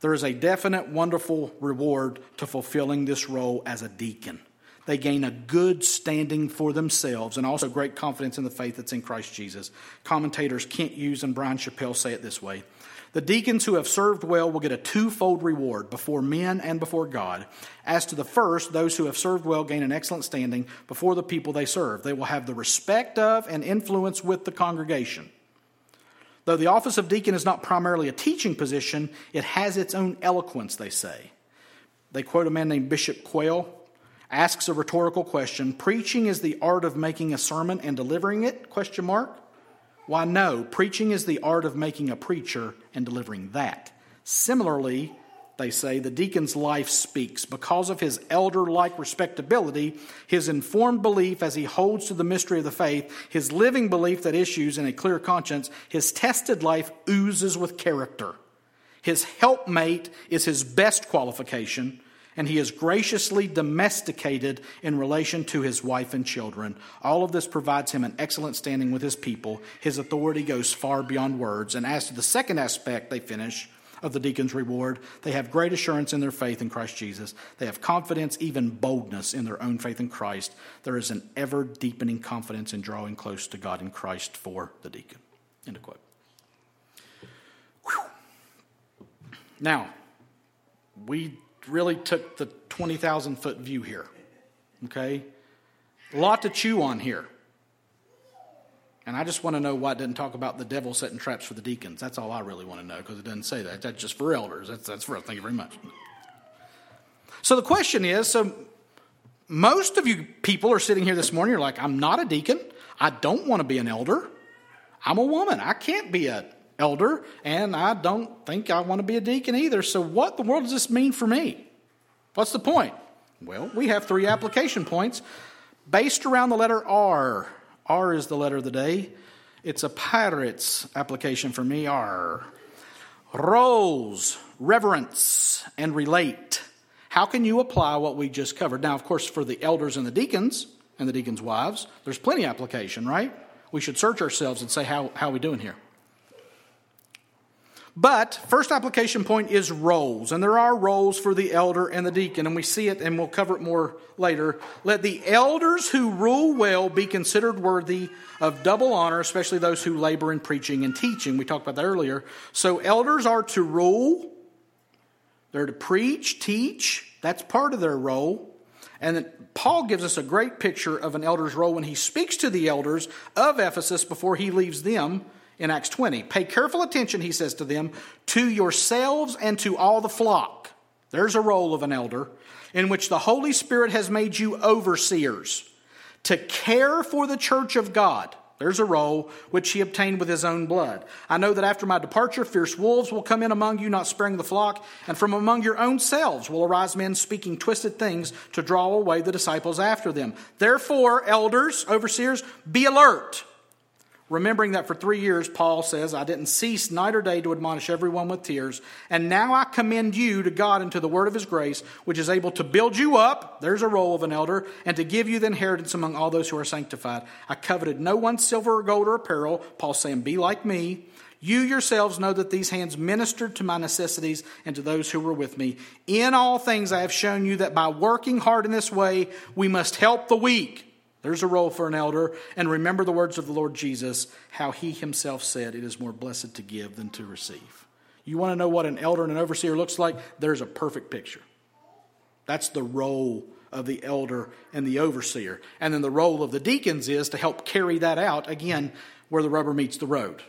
There is a definite wonderful reward to fulfilling this role as a deacon. They gain a good standing for themselves and also great confidence in the faith that's in Christ Jesus. Commentators Kent Hughes and Bryan Chapell say it this way The deacons who have served well will get a twofold reward before men and before God. As to the first, those who have served well gain an excellent standing before the people they serve. They will have the respect of and influence with the congregation. Though the office of deacon is not primarily a teaching position, it has its own eloquence, they say. They quote a man named Bishop Quayle, asks a rhetorical question, preaching is the art of making a sermon and delivering it? Question mark. Why, no, preaching is the art of making a preacher and delivering that. Similarly, they say, the deacon's life speaks. Because of his elder like respectability, his informed belief as he holds to the mystery of the faith, his living belief that issues in a clear conscience, his tested life oozes with character. His helpmate is his best qualification and he is graciously domesticated in relation to his wife and children. All of this provides him an excellent standing with his people. His authority goes far beyond words. And as to the second aspect, they finish of the deacon's reward, they have great assurance in their faith in Christ Jesus. They have confidence, even boldness in their own faith in Christ. There is an ever deepening confidence in drawing close to God in Christ for the deacon. End of quote. Whew. Now, we really took the 20,000 foot view here. Okay? A lot to chew on here. And I just want to know why it didn't talk about the devil setting traps for the deacons. That's all I really want to know because it doesn't say that. That's just for elders. That's, that's for us. Thank you very much. So the question is so most of you people are sitting here this morning, you're like, I'm not a deacon. I don't want to be an elder. I'm a woman. I can't be an elder, and I don't think I want to be a deacon either. So, what the world does this mean for me? What's the point? Well, we have three application points based around the letter R. R is the letter of the day. It's a pirate's application for me. R. Roles, reverence, and relate. How can you apply what we just covered? Now, of course, for the elders and the deacons and the deacons' wives, there's plenty application, right? We should search ourselves and say, how, how are we doing here? But first application point is roles, and there are roles for the elder and the deacon, and we see it, and we'll cover it more later. Let the elders who rule well be considered worthy of double honor, especially those who labor in preaching and teaching. We talked about that earlier. So elders are to rule, they're to preach, teach. That's part of their role. And Paul gives us a great picture of an elder's role when he speaks to the elders of Ephesus before he leaves them in Acts 20. Pay careful attention, he says to them, to yourselves and to all the flock. There's a role of an elder in which the Holy Spirit has made you overseers to care for the church of God. There's a role which he obtained with his own blood. I know that after my departure, fierce wolves will come in among you, not sparing the flock, and from among your own selves will arise men speaking twisted things to draw away the disciples after them. Therefore, elders, overseers, be alert Remembering that for three years, Paul says, I didn't cease night or day to admonish everyone with tears. And now I commend you to God and to the word of his grace, which is able to build you up, there's a role of an elder, and to give you the inheritance among all those who are sanctified. I coveted no one's silver or gold or apparel. Paul saying, Be like me. You yourselves know that these hands ministered to my necessities and to those who were with me. In all things I have shown you that by working hard in this way, we must help the weak. There's a role for an elder. And remember the words of the Lord Jesus, how he himself said, It is more blessed to give than to receive. You want to know what an elder and an overseer looks like? There's a perfect picture. That's the role of the elder and the overseer. And then the role of the deacons is to help carry that out, again, where the rubber meets the road.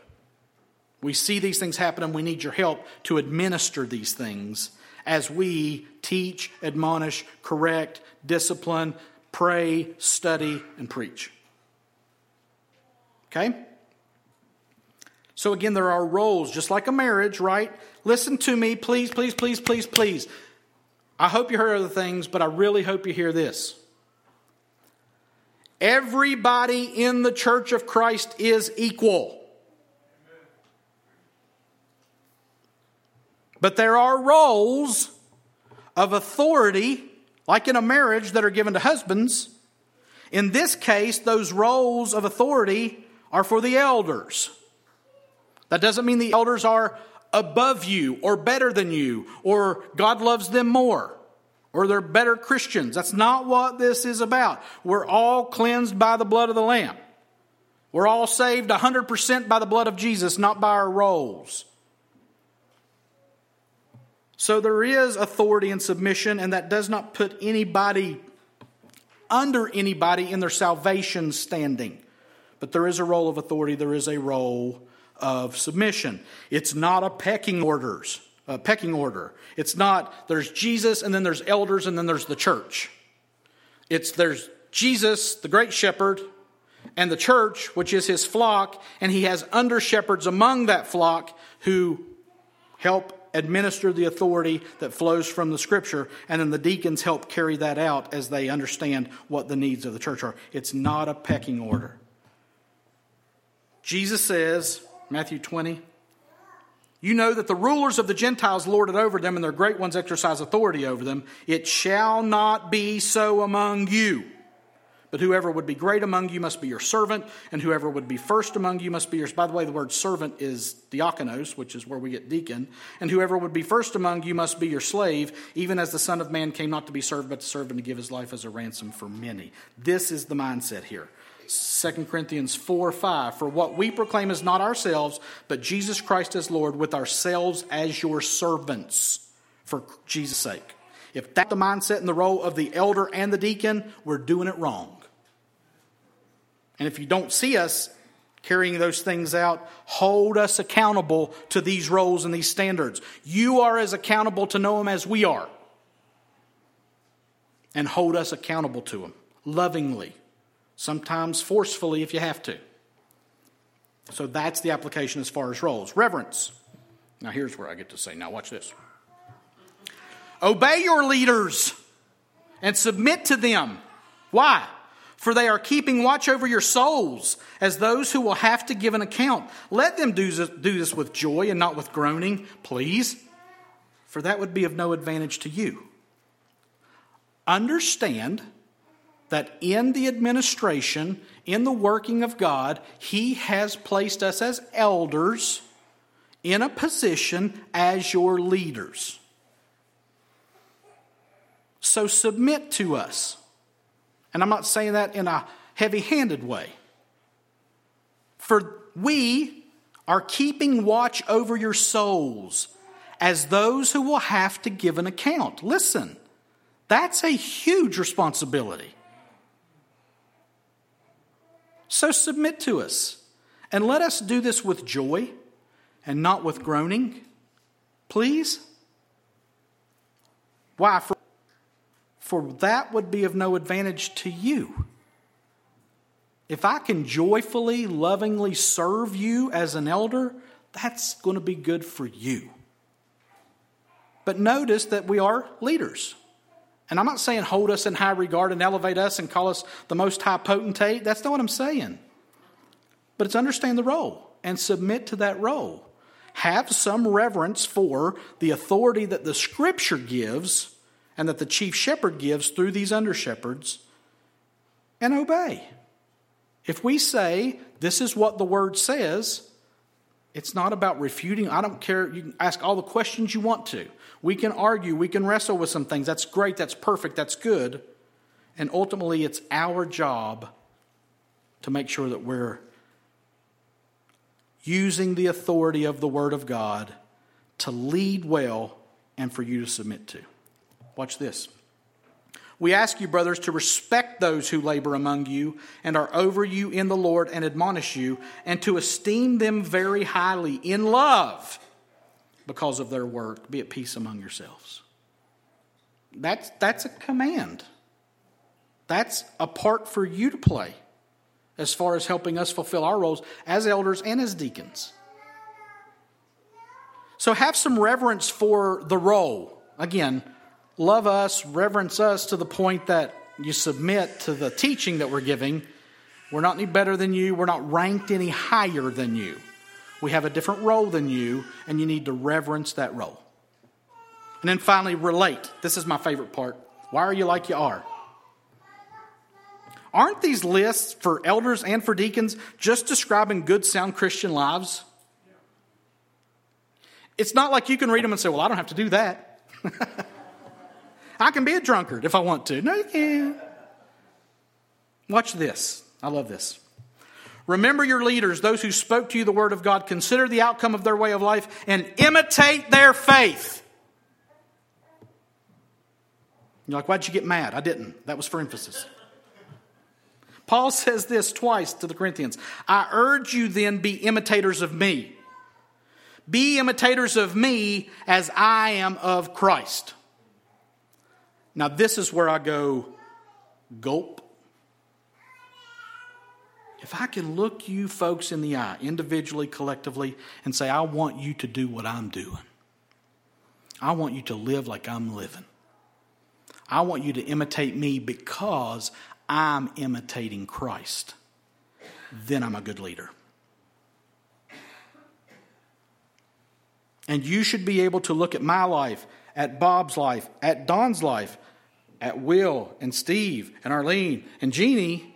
We see these things happen and we need your help to administer these things as we teach, admonish, correct, discipline, pray, study, and preach. Okay? So again, there are roles, just like a marriage, right? Listen to me, please, please, please, please, please. I hope you heard other things, but I really hope you hear this. Everybody in the church of Christ is equal. But there are roles of authority like in a marriage that are given to husbands. In this case, those roles of authority are for the elders. That doesn't mean the elders are above you or better than you or God loves them more or they're better Christians. That's not what this is about. We're all cleansed by the blood of the Lamb. We're all saved 100% by the blood of Jesus, not by our roles. So there is authority and submission, and that does not put anybody under anybody in their salvation standing. But there is a role of authority, there is a role of submission. It's not a pecking orders, a pecking order. It's not there's Jesus and then there's elders and then there's the church. It's there's Jesus, the great shepherd, and the church, which is his flock, and he has under shepherds among that flock who help administer the authority that flows from the scripture, and then the deacons help carry that out as they understand what the needs of the church are. It's not a pecking order. Jesus says, Matthew 20, you know that the rulers of the Gentiles lord it over them, and their great ones exercise authority over them. It shall not be so among you. But whoever would be great among you must be your servant, and whoever would be first among you must be yours. By the way, the word servant is diakonos, which is where we get deacon. And whoever would be first among you must be your slave, even as the Son of Man came not to be served, but to serve and to give his life as a ransom for many. This is the mindset here. 2 Corinthians 4 5. For what we proclaim is not ourselves, but Jesus Christ as Lord, with ourselves as your servants for Jesus' sake. If that's the mindset and the role of the elder and the deacon, we're doing it wrong. And if you don't see us carrying those things out, hold us accountable to these roles and these standards. You are as accountable to know them as we are. And hold us accountable to them lovingly, sometimes forcefully if you have to. So that's the application as far as roles. Reverence. Now, here's where I get to say, now watch this. Obey your leaders and submit to them. Why? For they are keeping watch over your souls as those who will have to give an account. Let them do this with joy and not with groaning, please, for that would be of no advantage to you. Understand that in the administration, in the working of God, He has placed us as elders in a position as your leaders. So submit to us. And I'm not saying that in a heavy handed way. For we are keeping watch over your souls as those who will have to give an account. Listen, that's a huge responsibility. So submit to us and let us do this with joy and not with groaning, please. Why? For that would be of no advantage to you. If I can joyfully, lovingly serve you as an elder, that's going to be good for you. But notice that we are leaders. And I'm not saying hold us in high regard and elevate us and call us the most high potentate. That's not what I'm saying. But it's understand the role and submit to that role. Have some reverence for the authority that the scripture gives and that the chief shepherd gives through these under shepherds and obey. If we say, this is what the word says, it's not about refuting. I don't care. You can ask all the questions you want to. We can argue. We can wrestle with some things. That's great. That's perfect. That's good. And ultimately, it's our job to make sure that we're using the authority of the Word of God to lead well and for you to submit to. Watch this. We ask you, brothers, to respect those who labor among you and are over you in the Lord and admonish you, and to esteem them very highly in love because of their work. Be at peace among yourselves. That's, that's a command. That's a part for you to play as far as helping us fulfill our roles as elders and as deacons. So have some reverence for the role. Again, love us, reverence us to the point that you submit to the teaching that we're giving. We're not any better than you. We're not ranked any higher than you. We have a different role than you, and you need to reverence that role. And then finally, relate. This is my favorite part. Why are you like you are? Aren't these lists for elders and for deacons just describing good, sound Christian lives? It's not like you can read them and say, Well, I don't have to do that. [LAUGHS] I can be a drunkard if I want to. No, you can't. Watch this. I love this. Remember your leaders, those who spoke to you the word of God. Consider the outcome of their way of life and imitate their faith. You're like, why'd you get mad? I didn't. That was for emphasis. Paul says this twice to the Corinthians I urge you then, be imitators of me. Be imitators of me as I am of Christ. Now, this is where I go, gulp. If I can look you folks in the eye, individually, collectively, and say, I want you to do what I'm doing, I want you to live like I'm living. I want you to imitate me because I'm imitating Christ. Then I'm a good leader. And you should be able to look at my life, at Bob's life, at Don's life, at Will and Steve and Arlene and Jeannie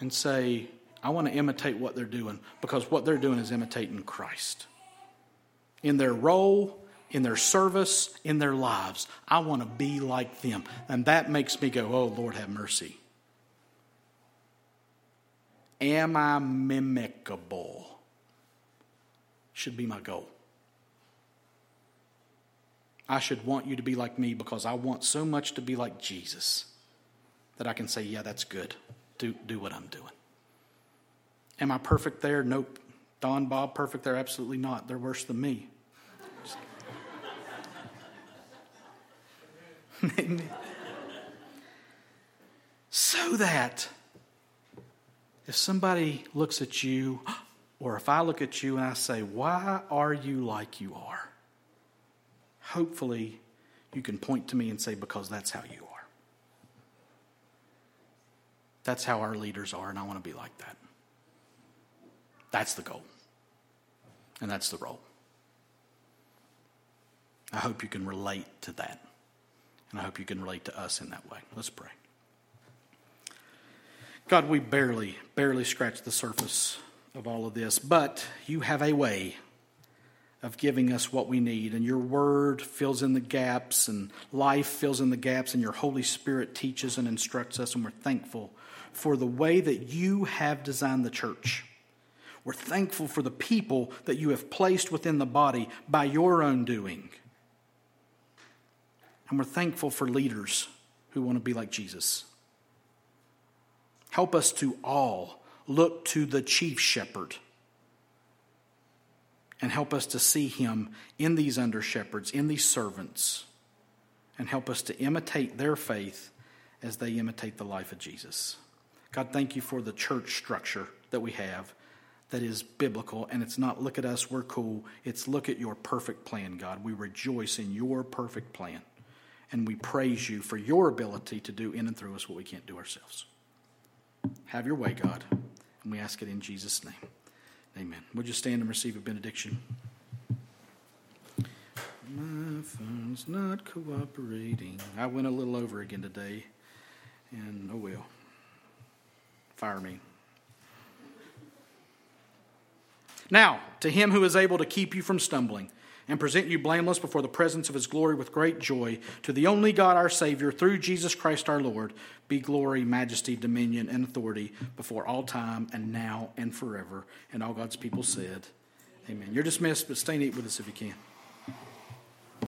and say, I want to imitate what they're doing because what they're doing is imitating Christ. In their role, in their service, in their lives, I want to be like them. And that makes me go, Oh, Lord, have mercy. Am I mimicable? Should be my goal. I should want you to be like me because I want so much to be like Jesus that I can say, yeah, that's good. Do, do what I'm doing. Am I perfect there? Nope. Don, Bob, perfect there? Absolutely not. They're worse than me. [LAUGHS] so that if somebody looks at you, [GASPS] or if I look at you and I say, Why are you like you are? Hopefully you can point to me and say, because that's how you are. That's how our leaders are, and I want to be like that. That's the goal. And that's the role. I hope you can relate to that. And I hope you can relate to us in that way. Let's pray. God, we barely, barely scratch the surface of all of this, but you have a way of giving us what we need. And your word fills in the gaps, and life fills in the gaps, and your Holy Spirit teaches and instructs us. And we're thankful for the way that you have designed the church. We're thankful for the people that you have placed within the body by your own doing. And we're thankful for leaders who want to be like Jesus. Help us to all look to the chief shepherd and help us to see him in these under shepherds, in these servants, and help us to imitate their faith as they imitate the life of Jesus. God, thank you for the church structure that we have that is biblical, and it's not look at us, we're cool. It's look at your perfect plan, God. We rejoice in your perfect plan, and we praise you for your ability to do in and through us what we can't do ourselves. Have your way, God, and we ask it in Jesus' name. Amen. Would you stand and receive a benediction? My phone's not cooperating. I went a little over again today, and oh well. Fire me. Now, to him who is able to keep you from stumbling and present you blameless before the presence of his glory with great joy. To the only God our Savior, through Jesus Christ our Lord, be glory, majesty, dominion, and authority before all time and now and forever. And all God's people said, Amen. You're dismissed, but stay neat with us if you can.